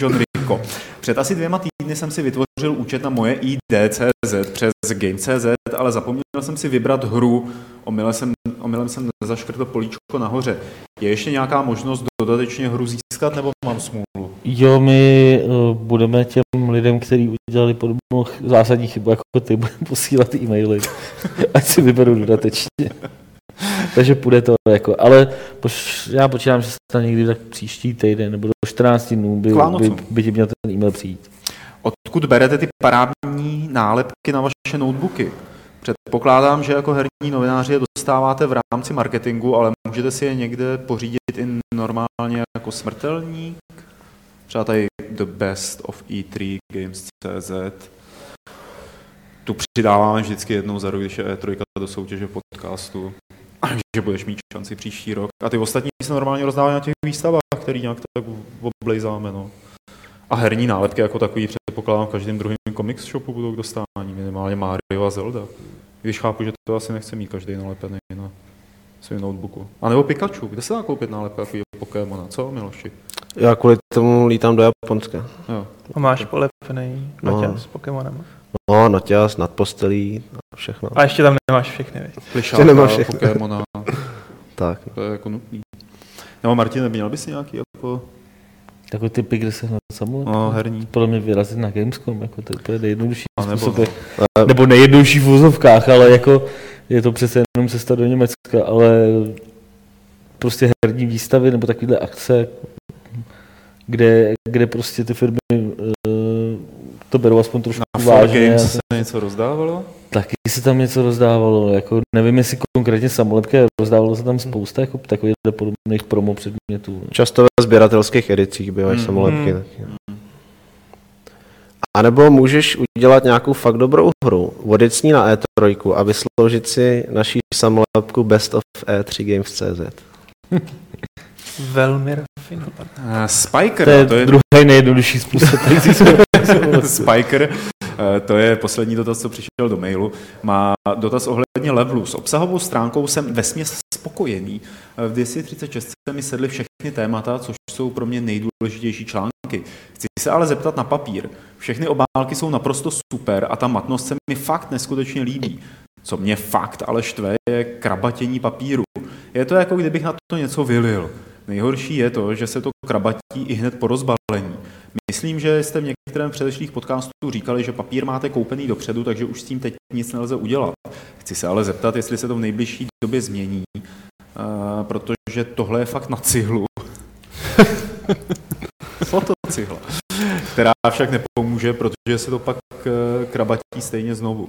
John Ricko. Jo. Před asi dvěma týdny jsem si vytvořil účet na moje ID.cz přes Game.cz, ale zapomněl jsem si vybrat hru. Omylem jsem, omylem jsem nezaškrtl políčko nahoře. Je ještě nějaká možnost dodatečně hru získat, nebo mám smůlu? Jo, my uh, budeme těm lidem, kteří udělali podobnou zásadní chybu jako ty, budeme posílat e-maily, ať si vyberou dodatečně. Takže půjde to jako, ale poš, já počítám, že se tam někdy tak příští týden nebo do 14 dnů by, by, by ti měl ten e-mail přijít. Odkud berete ty parádní nálepky na vaše notebooky? Předpokládám, že jako herní novináři je dostáváte v rámci marketingu, ale můžete si je někde pořídit i normálně jako smrtelník? Třeba tady The Best of E3 Games.cz. Tu přidáváme vždycky jednou za rok, když je E3 do soutěže podcastu. že budeš mít šanci příští rok. A ty ostatní se normálně rozdávají na těch výstavách, který nějak tak oblejzáme. No. A herní nálepky jako takový předpokládám v každém druhém comics shopu budou k dostání, minimálně Mario a Zelda. Když chápu, že to asi nechce mít každý nalepený na svém notebooku. A nebo Pikachu, kde se dá koupit nálepka takového Pokémona, co Miloši? Já kvůli tomu lítám do Japonska. Jo. A máš polepený No. no. s Pokémonem. No, natěz, nad postelí a všechno. A ještě tam nemáš všechny, viď? Plišáka, nemám všechno. Pokémona, Tak. to je jako nutný. Nebo Martin, měl bys nějaký jako Takové typy, kde se hned samou. no, herní? Podle mě vyrazit na Gamescom, jako to je úplně nejjednodušší A nebo- způsob, jak- Eh, nebo nejjednodušší v vozovkách, ale jako je to přece jenom cesta do Německa, ale prostě herní výstavy nebo takovéhle akce, kde, kde prostě ty firmy eh, to berou aspoň trošku Na vážně. Games a se něco rozdávalo? Taky se tam něco rozdávalo, jako nevím jestli konkrétně samolepky, ale rozdávalo se tam spousta jako takových podobných promo předmětů. Často ve sběratelských edicích bývají Mm. samolepky. Mm. taky. A nebo můžeš udělat nějakou fakt dobrou hru, vodit s ní na E3 a vysloužit si naší samolepku Best of E E3 Games.cz. Velmi rafinovaný. Uh, Spiker, To je, to je druhý nejjednodušší způsob. jak získat samolepku. Spiker, eh, to je poslední dotaz, co přišel do mailu, má dotaz ohledně levelu. S obsahovou stránkou jsem vesměs spokojený. Eh, V 236 se mi sedly všechny témata, což jsou pro mě nejdůležitější články. Chci se ale zeptat na papír. Všechny obálky jsou naprosto super a ta matnost se mi fakt neskutečně líbí. Co mě fakt ale štve, je krabatění papíru. Je to jako kdybych na to něco vylil. Nejhorší je to, že se to krabatí i hned po rozbalení. Myslím, že jste v některém předešlých podcastů říkali, že papír máte koupený dopředu, takže už s tím teď nic nelze udělat. Chci se ale zeptat, jestli se to v nejbližší době změní, uh, protože tohle je fakt na cihlu. Fotocihla. Která však nepomůže, protože se to pak eh, krabatí stejně znovu.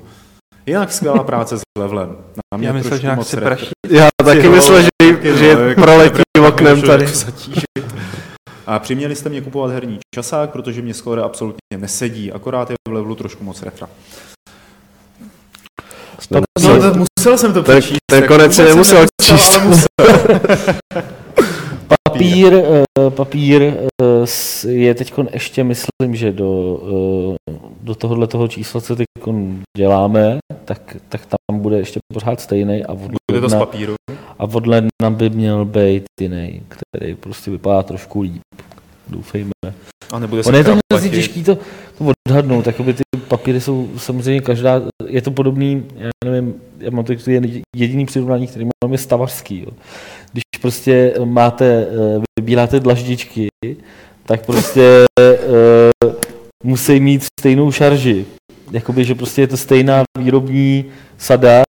Jinak skvělá práce s levelem. Na mě Já myslel, že nějak moc se praší. Já taky myslel, že, že jako proletí oknem tady. jako zatížit. A přiměli jste mě kupovat herní časák, protože mě skoro absolutně nesedí, akorát je v levelu trošku moc retra. No, No, to, musel jsem to přečíst. ten jako konec si vůbec nemusel číst. ale musel. Papír, eh, papír eh, je teď ještě, myslím, že do, eh, do tohohle toho čísla, co teď děláme, tak, tak tam bude ještě pořád stejný a od, Bude to z papíru. a od ledna by měl být jiný, který prostě vypadá trošku líp. Doufejme. A nebude se Ono je to hrozně těžký to, to odhadnout, jakoby ty papíry jsou samozřejmě každá, je to podobný, já nevím, já mám to je jediný přirovnání, který mám je stavařský. Jo. Když prostě máte, eh, vybíráte dlaždičky, tak prostě uh, musí mít stejnou šarži. Jakoby, že prostě je to stejná výrobní sada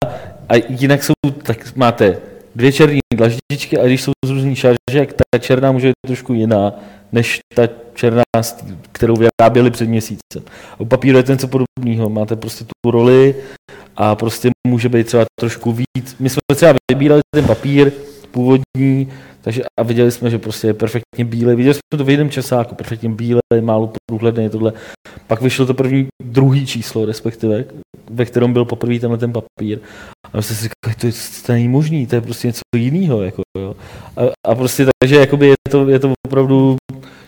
a jinak jsou, tak máte dvě černé dlaždičky a když jsou z různých šaržek, ta černá může být trošku jiná než ta černá, kterou vyráběli před měsícem. U papíru je to něco podobného. Máte prostě tu roli a prostě může být třeba trošku víc. My jsme třeba vybírali ten papír původní, takže a viděli jsme, že prostě je perfektně bílý. Viděli jsme to v jednom časáku, perfektně bílý, málo průhledný tohle. Pak vyšlo to první, druhý číslo, respektive, ve kterém byl poprvé tenhle ten papír. A my jsme si říkali, to, je, to není možný, to je prostě něco jiného. Jako, jo. A, a, prostě takže jakoby je, to, je to opravdu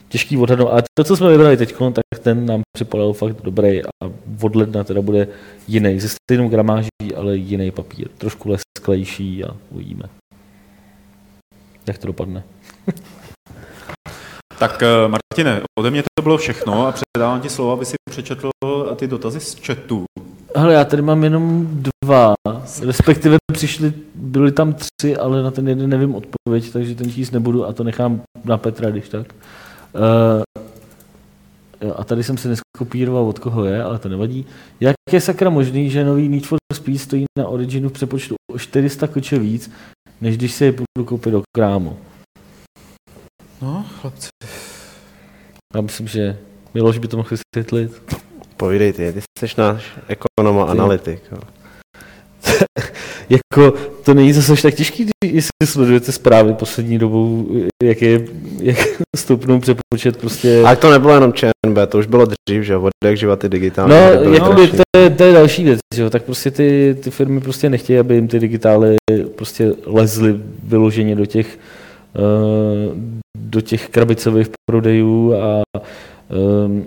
těžký odhadnout. A to, co jsme vybrali teď, tak ten nám připadal fakt dobrý a od ledna teda bude jiný, se stejnou gramáží, ale jiný papír. Trošku lesklejší a uvidíme. Jak to dopadne. Tak eh, Martine, ode mě to bylo všechno a předávám ti slovo, aby si přečetl ty dotazy z chatu. Hele, já tady mám jenom dva, respektive přišli, byly tam tři, ale na ten jeden nevím odpověď, takže ten číst nebudu a to nechám na Petra, když tak. Uh, jo, a tady jsem si neskopíroval, od koho je, ale to nevadí. Jak je sakra možný, že nový Need for Speed stojí na Originu v přepočtu o 400 koče víc, než když se je budu koupit do krámu? No, chlapci. Já myslím, že Miloš by to mohl vysvětlit. Povídej ty, ty jsi náš ekonom a analytik. Jo. Jako, to není zase tak těžký, jestli sledujete zprávy poslední dobou, jak je, jak stoupnou přepočet prostě... Ale to nebylo jenom ČNB, to už bylo dřív, že od jak živa ty digitální. No, jakoby dražší. to je, to je další věc, že jo, tak prostě ty, ty firmy prostě nechtějí, aby jim ty digitály prostě lezly vyloženě do těch, uh, do těch krabicových prodejů a um,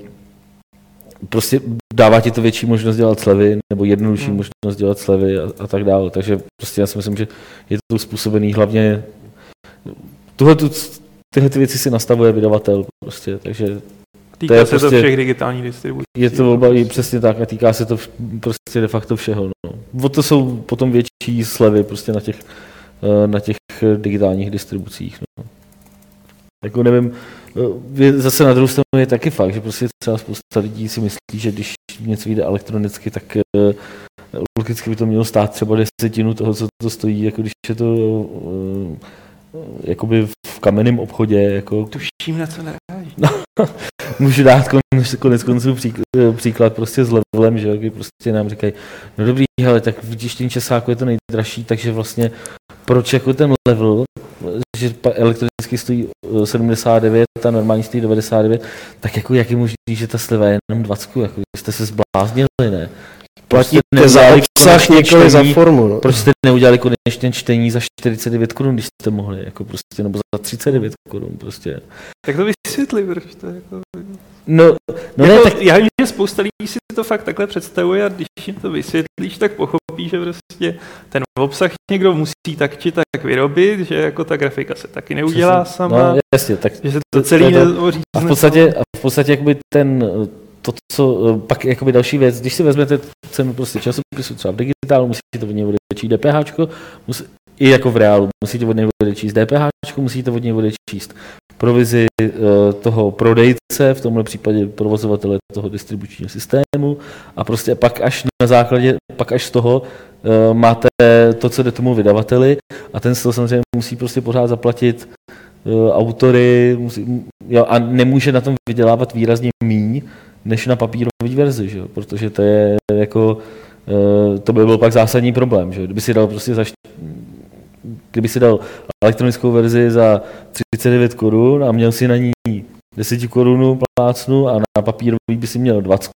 prostě dává ti to větší možnost dělat slevy, nebo jednodušší Hmm. možnost dělat slevy a, a tak dále. Takže prostě já si myslím, že je to způsobený hlavně tuhle, tu, tyhle ty věci si nastavuje vydavatel prostě, takže Týká je se to prostě- všech digitálních distribucí. je to volba i přesně tak a týká se to v- prostě de facto všeho. No. O to jsou potom větší slevy prostě na těch, eh, na těch digitálních distribucích. No. Jako nevím, zase na druhou stranu je taky fakt, že prostě třeba spousta lidí si myslí, že když něco vyjde elektronicky, tak eh, logicky by to mělo stát třeba desetinu toho, co to stojí, jako když je to eh, jakoby v kamenném obchodě, jako Tuším, na co naráží. Můžu dát konec, konec konců přík, eh, příklad prostě s levelem, že jo, kdy prostě nám říkají, no dobrý, ale tak v tištění časáku je to nejdražší, takže vlastně proč jako ten level, že elektronicky stojí eh, 79 a normální stojí 99, tak jako jak je možný, že ta sleva je jenom 20, jako jste se zbláznili, ne? Platíte za neudělali obsah, nikoli za formu. No. Proč jste neudělali konečně čtení za 49 korun, když jste mohli, jako prostě, nebo za 39 korun prostě. Tak to vysvětli, proč to jako... No, no ne, jako, tak Já vím, že spousta lidí si to fakt takhle představuje a když jim to vysvětlíš, tak pochopí, že prostě ten obsah někdo musí tak či tak vyrobit, že jako ta grafika se taky neudělá Přesně. sama, No, jasně, tak že se to- celý to to. a v podstatě, a v podstatě jakoby ten, to, co, pak jakoby další věc, když si vezmete cenu prostě časopisu třeba v digitálu, musíte od něj odečíst DPH, musí, i jako v reálu, musíte od něj odečíst DPH, musíte od něj odečíst provizi eh, toho prodejce, v tomhle případě provozovatele toho distribučního systému. A prostě pak až na základě, pak až z toho eh, máte to, co jde tomu vydavateli. A ten z toho samozřejmě musí prostě pořád zaplatit eh, autory musí, jo, a nemůže na tom vydělávat výrazně míň, než na papírové verzi, že protože to je jako, eh, to by byl pak zásadní problém, že kdyby si dal prostě za, kdyby si dal elektronickou verzi za 39 korun a měl si na ní 10 korunů plácnu a na papírový by si měl 20,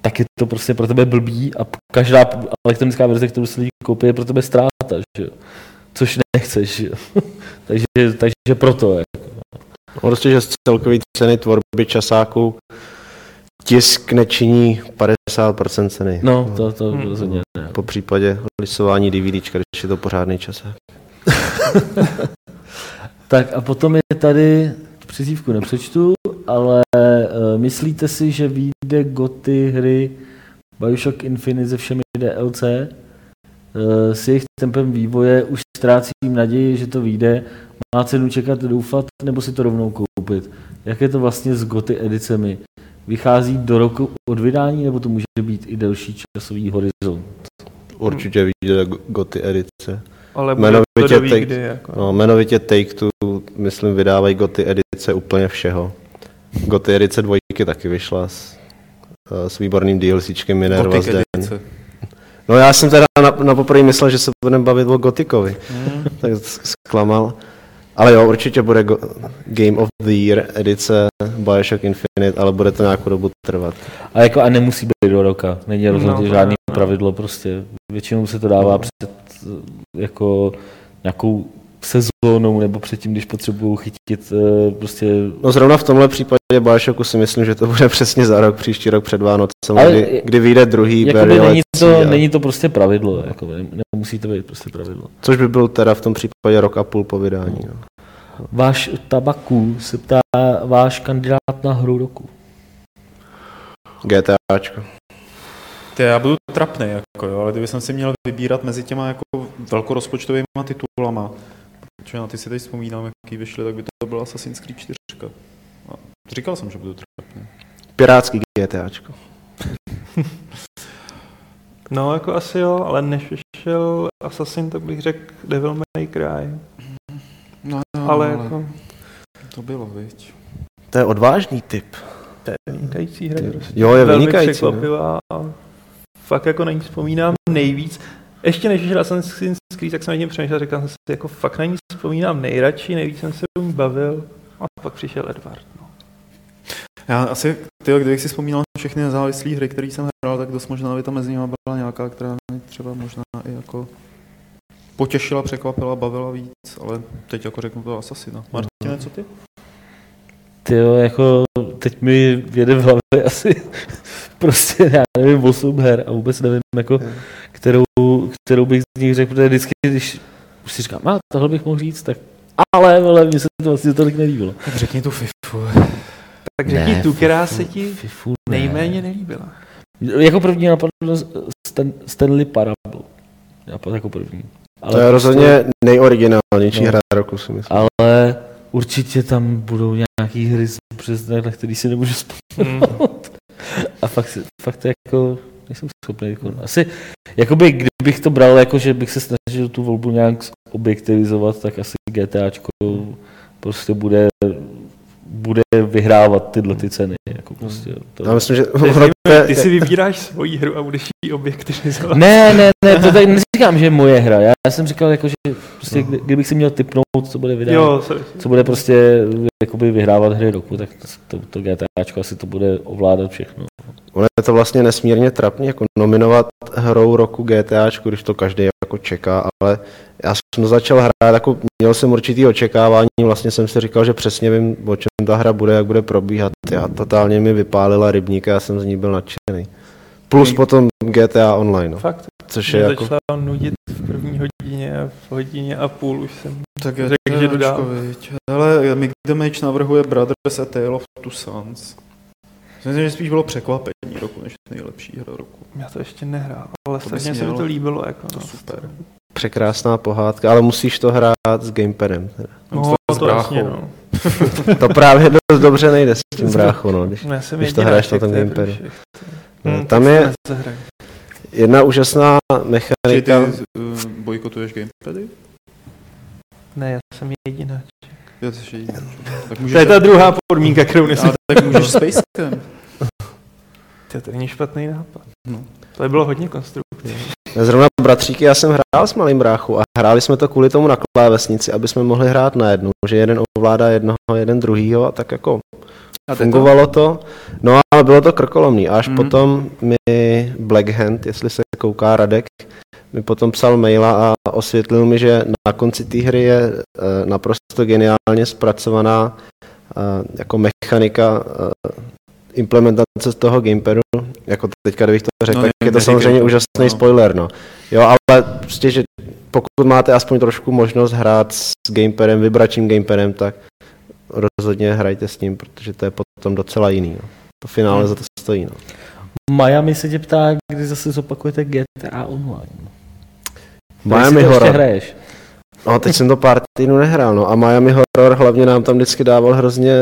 tak je to prostě pro tebe blbý a každá elektronická verze, kterou si lidi koupí, je pro tebe ztráta, že což nechceš. Že takže, takže proto je. Prostě, že z celkový ceny tvorby časáků tisk nečiní 50% ceny. No, to, to Hmm. rozhodně ne. Po případě lisování DVDčka, když je to pořádný časák. Tak a potom je tady, přizívku nepřečtu, ale uh, myslíte si, že vyjde goty hry Bioshock Infinite se všemi DLC? Uh, s jejich tempem vývoje už ztrácím naději, že to vyjde. Má cenu čekat, doufat, nebo si to rovnou koupit? Jak je to vlastně s goty edicemi? Vychází do roku od vydání, nebo to může být i delší časový horizont? Určitě vyjde go- goty edice. Ale bude Jmenovitě to doví, teď- kdy, jako. No, jmenovitě Take-Two, myslím, vydávají goty edice úplně všeho. Goty edice dvojky taky vyšla s, eh, s výborným DLCčkem Minerva. No já jsem teda na, na poprvé myslel, že se budeme bavit o Gotikovi, Hmm. tak zklamal. Ale jo, určitě bude go, Game of the Year edice Bioshock Infinite, ale bude to nějakou dobu trvat. A jako a nemusí být do roka. Není rozhodně No, žádný no. pravidlo prostě. Většinou se to dává No. před jako nějakou sezónou nebo předtím, když potřebují chytit eh, prostě No zrovna v tomhle případě Bioshocku si myslím, že to bude přesně za rok, příští rok před Vánocem, Ale kdy, kdy vyjde druhý Jakoby není, to, a- není to prostě pravidlo, jako, nemusí to být prostě pravidlo. Což by byl teda v tom případě rok a půl po vydání. No. Váš tabaku se ptá váš kandidát na hru roku. GTAčko. Ty, já budu trapný, jako, jo, ale kdyby jsem si měl vybírat mezi těma jako velkorozpočtovými titulama, protože na ty si teď vzpomínám, jaký vyšly, tak by to byl Assassin's Creed 4. A říkal jsem, že budu trapný. Pirátský GTAčko. No, jako asi jo, ale než vyšel Assassin, tak bych řekl Devil May Cry. No, ale jako, to bylo, viď. To je odvážný typ. to je vynikající hra. prostě. Jo, je Velmi vynikající. no. překvapivá. a Fakt jako na ní vzpomínám nejvíc. Ještě než vyšel Assassin's Creed, tak jsem na něm přemýšlel, říkal jsem si, jako fakt na ní vzpomínám nejradši, nejvíc jsem se o ní bavil. A pak přišel Edward. No. Já asi, tyjo, kdybych si vzpomínal na všechny nezávislé hry, které jsem hrál, tak dost možná by tam mezi nimi byla nějaká, která mě třeba možná i jako potěšila, překvapila, bavila víc, ale teď jako řeknu to Assassina. Martine, co ty? Ty jo, jako teď mi jede v hlavě asi prostě, já nevím, 8 her a vůbec nevím, jako, kterou, kterou bych z nich řekl, protože vždycky, když už si říkám, a tohle bych mohl říct, tak ale, ale mně se to vlastně tolik nelíbilo. Tak řekni tu FIFU. Tak řekni Ne, tu, která Fifu- se ti Fifu ne. nejméně nelíbila. Jako první napadlo Stan, Stanley Parable. Napadlo jako první. To je prostě- rozhodně nejoriginálnější No. hra roku, si myslím. Ale určitě tam budou nějaký hry z- přes na který si nemůžu vzpomenout. A fakt, fakt to jako nejsem schopný. Jako, asi, jakoby, kdybych to bral, jako, že bych se snažil tu volbu nějak objektivizovat, tak asi GTAčko prostě bude, bude vyhrávat tyhle ty ceny. Jako prostě, to... Já myslím, že je- Ty si vybíráš svoji hru a budeš ji objektivizovat. Ne, ne, ne, to tady neříkám, že je moje hra. Já jsem říkal, jako, že prostě, kdy- kdybych si měl typnout, co bude vydávat, Jo, sorry. co bude prostě jakoby vyhrávat hry roku, tak to, to GTAčko asi to bude ovládat všechno. Ono je to vlastně nesmírně trapný, jako nominovat hrou roku GTAčku, když to každý jako čeká, ale já jsem začal hrát, jako měl jsem určitý očekávání, vlastně jsem si říkal, že přesně vím, o čem ta hra bude, jak bude probíhat. Já totálně mi vypálila rybníka, já jsem z ní byl nadšený. Plus potom GTA Online, no, Fakt, což je mě jako... začala nudit v první hodině a v hodině a půl už jsem Tak řekl, že jdu dál. Ale Mick Damage navrhuje Brothers A Tale of Two Sons. Myslím, že spíš bylo překvapení roku, než nejlepší hra roku. Já to ještě nehrál, ale To strašně se mi to líbilo. Jako, To no. super. Překrásná pohádka, ale musíš to hrát s gamepadem. teda. No, s to jasně, no. To právě dost dobře nejde s tím bráchou, no, když No, Když to hraješ na tom to gamepadu. No, Hm, tam je- jedna úžasná Či ty mechanika, uh, bojkotuješ gamepady? Ne, já jsem jedináček. Jo, ty jsi. Tak To je ta druhá podmínka, kterou nesmím. Ale tak můžeš s Spacecam. To, to není špatný nápad. No. To by bylo hodně konstruktivní. Zrovna bratříky, já jsem hrál s malým bráchou a hráli jsme to kvůli tomu na klávesnici, aby jsme mohli hrát najednou, že jeden ovládá jednoho, jeden druhýho a tak jako A fungovalo to. No ale bylo to krkolomný. Až Mhm. potom mi Black Hand, jestli se kouká Radek, mi potom psal maila a osvětlil mi, že na konci té hry je eh, naprosto geniálně zpracovaná eh, jako mechanika implementace toho gamepadu, jako teďka, kdybych to řekl, No, tak ne- je to neříkej samozřejmě to. úžasný No. spoiler, no. Jo, ale prostě, že pokud máte aspoň trošku možnost hrát s gamepadem, vybračím gamepadem, tak rozhodně hrajte s ním, protože to je potom docela jiný. No. To finále Hmm. za to stojí. No. Miami se tě ptá, kdy zase zopakujete GTA Online. Miami to ještě Horror. hraješ. No, teď jsem to pár týdnů nehrál, no. A Miami Horror hlavně nám tam vždycky dával hrozně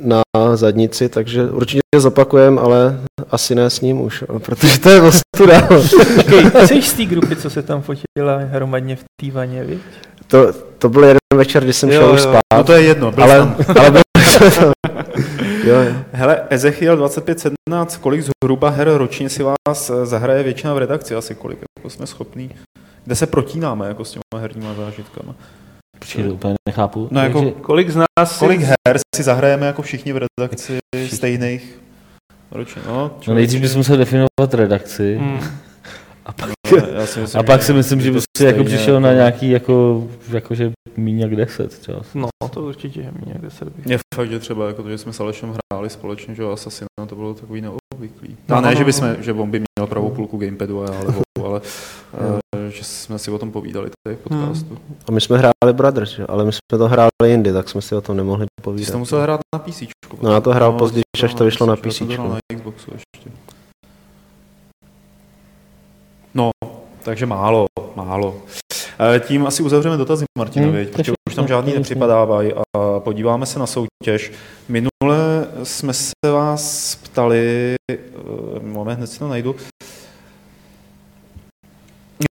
na zadnici, takže určitě zopakujem, ale asi ne s ním už, protože to je ostuda. Počkej, ty jsi z té grupy, co se tam fotila hromadně v té vaně, viď? to, to byl jeden večer, kdy jsem Jo, šel už jo. spát, No to je jedno, byl ale, tam. ale byl jo, jo. Hele, Ezechiel 2517, kolik zhruba her ročně si vás eh, zahraje většina v redakci? Asi kolik jako jsme schopní? Kde se protínáme jako s těma herníma zážitkama? To úplně nechápu. No, jako- Takže- Kolik z nás Kolik her si zahrajeme jako všichni v redakci stejných ročně? No, No nejdřív bys musel definovat redakci. Hmm. A pak, No, já si myslím, a pak že- si myslím, že bys si jako stejně přišel na jako- nějaký jako, jakože míň jak 10 třeba. No, to určitě, že mě někde se bych. Je fakt, že třeba jako to, že jsme s Alešem hráli společně, že jo, Assassina, to bylo takový obvyklý. No, No, ne, no, že, no. bychom, že on by měl pravou půlku gamepadu a já levou, ale uh, že jsme si o tom povídali tady v podcastu. A my jsme hráli Brothers, že? ale my jsme to hráli jindy, tak jsme si o tom nemohli Ty jsi povídat. to musel hrát na PC. No, já to hrál později, až to vyšlo na Já to PC. na Xboxu ještě. No, takže málo, málo. Eh, Tím asi uzavřeme dotazy Martinovi, Hmm, to protože už tam žádný nepřipadávají a podíváme se na soutěž. Minule jsme se vás ptali, eh, moment, hned si to najdu,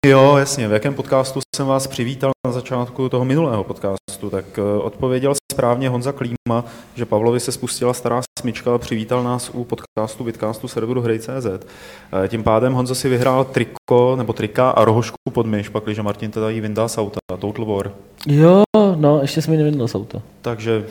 Jo, jasně. V jakém podcastu jsem vás přivítal na začátku toho minulého podcastu, tak eh, odpověděl správně Honza Klíma, že Pavlovi se spustila stará smyčka a přivítal nás u podcastu Vidcastu serveru Hrej.cz. Eh, Tím pádem Honza si vyhrál triko nebo trika a rohošku pod myš, pakliže Martin teda jí vyndá z auta, Total War. Jo, no, ještě jsme mi nevydal z auta. Takže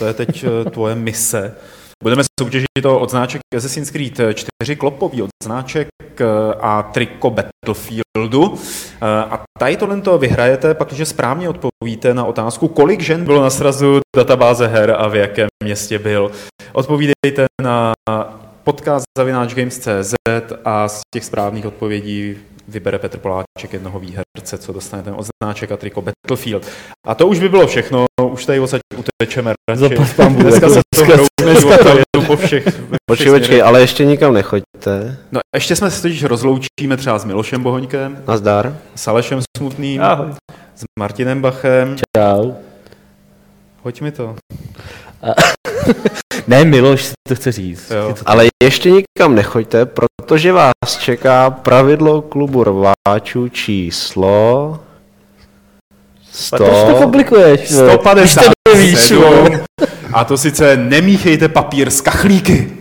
to je teď eh, tvoje mise. Budeme soutěžit to odznáček Assassin's Creed 4 klopový odznáček eh, a triko Battlefieldu. Eh, A tady tohle to vyhrajete, pakliže správně odpovíte na otázku, kolik žen bylo na srazu databáze her a v jakém městě byl. Odpovídejte na podcast zavináč games.cz a z těch správných odpovědí vybere Petr Poláček jednoho výherce, co dostane ten odznáček a triko Battlefield. A to už by bylo všechno, už tady odsaď utečeme radši. Dneska se to života po všech, Počkej, počkej, ale ještě nikam nechoďte. No ještě jsme se totiž rozloučíme třeba s Milošem Bohoňkem, Nazdar. s Alešem Smutným, Ahoj. s Martinem Bachem. Čau. Hoď mi to. Ne, Miloš si to chce říct. Jo. Ale ještě nikam nechoďte, protože vás čeká pravidlo klubu rváčů číslo... Proč to 100... komplikuješ? vole? Když to nevíš, vole. 157. A to sice nemíchejte papír s kachlíky.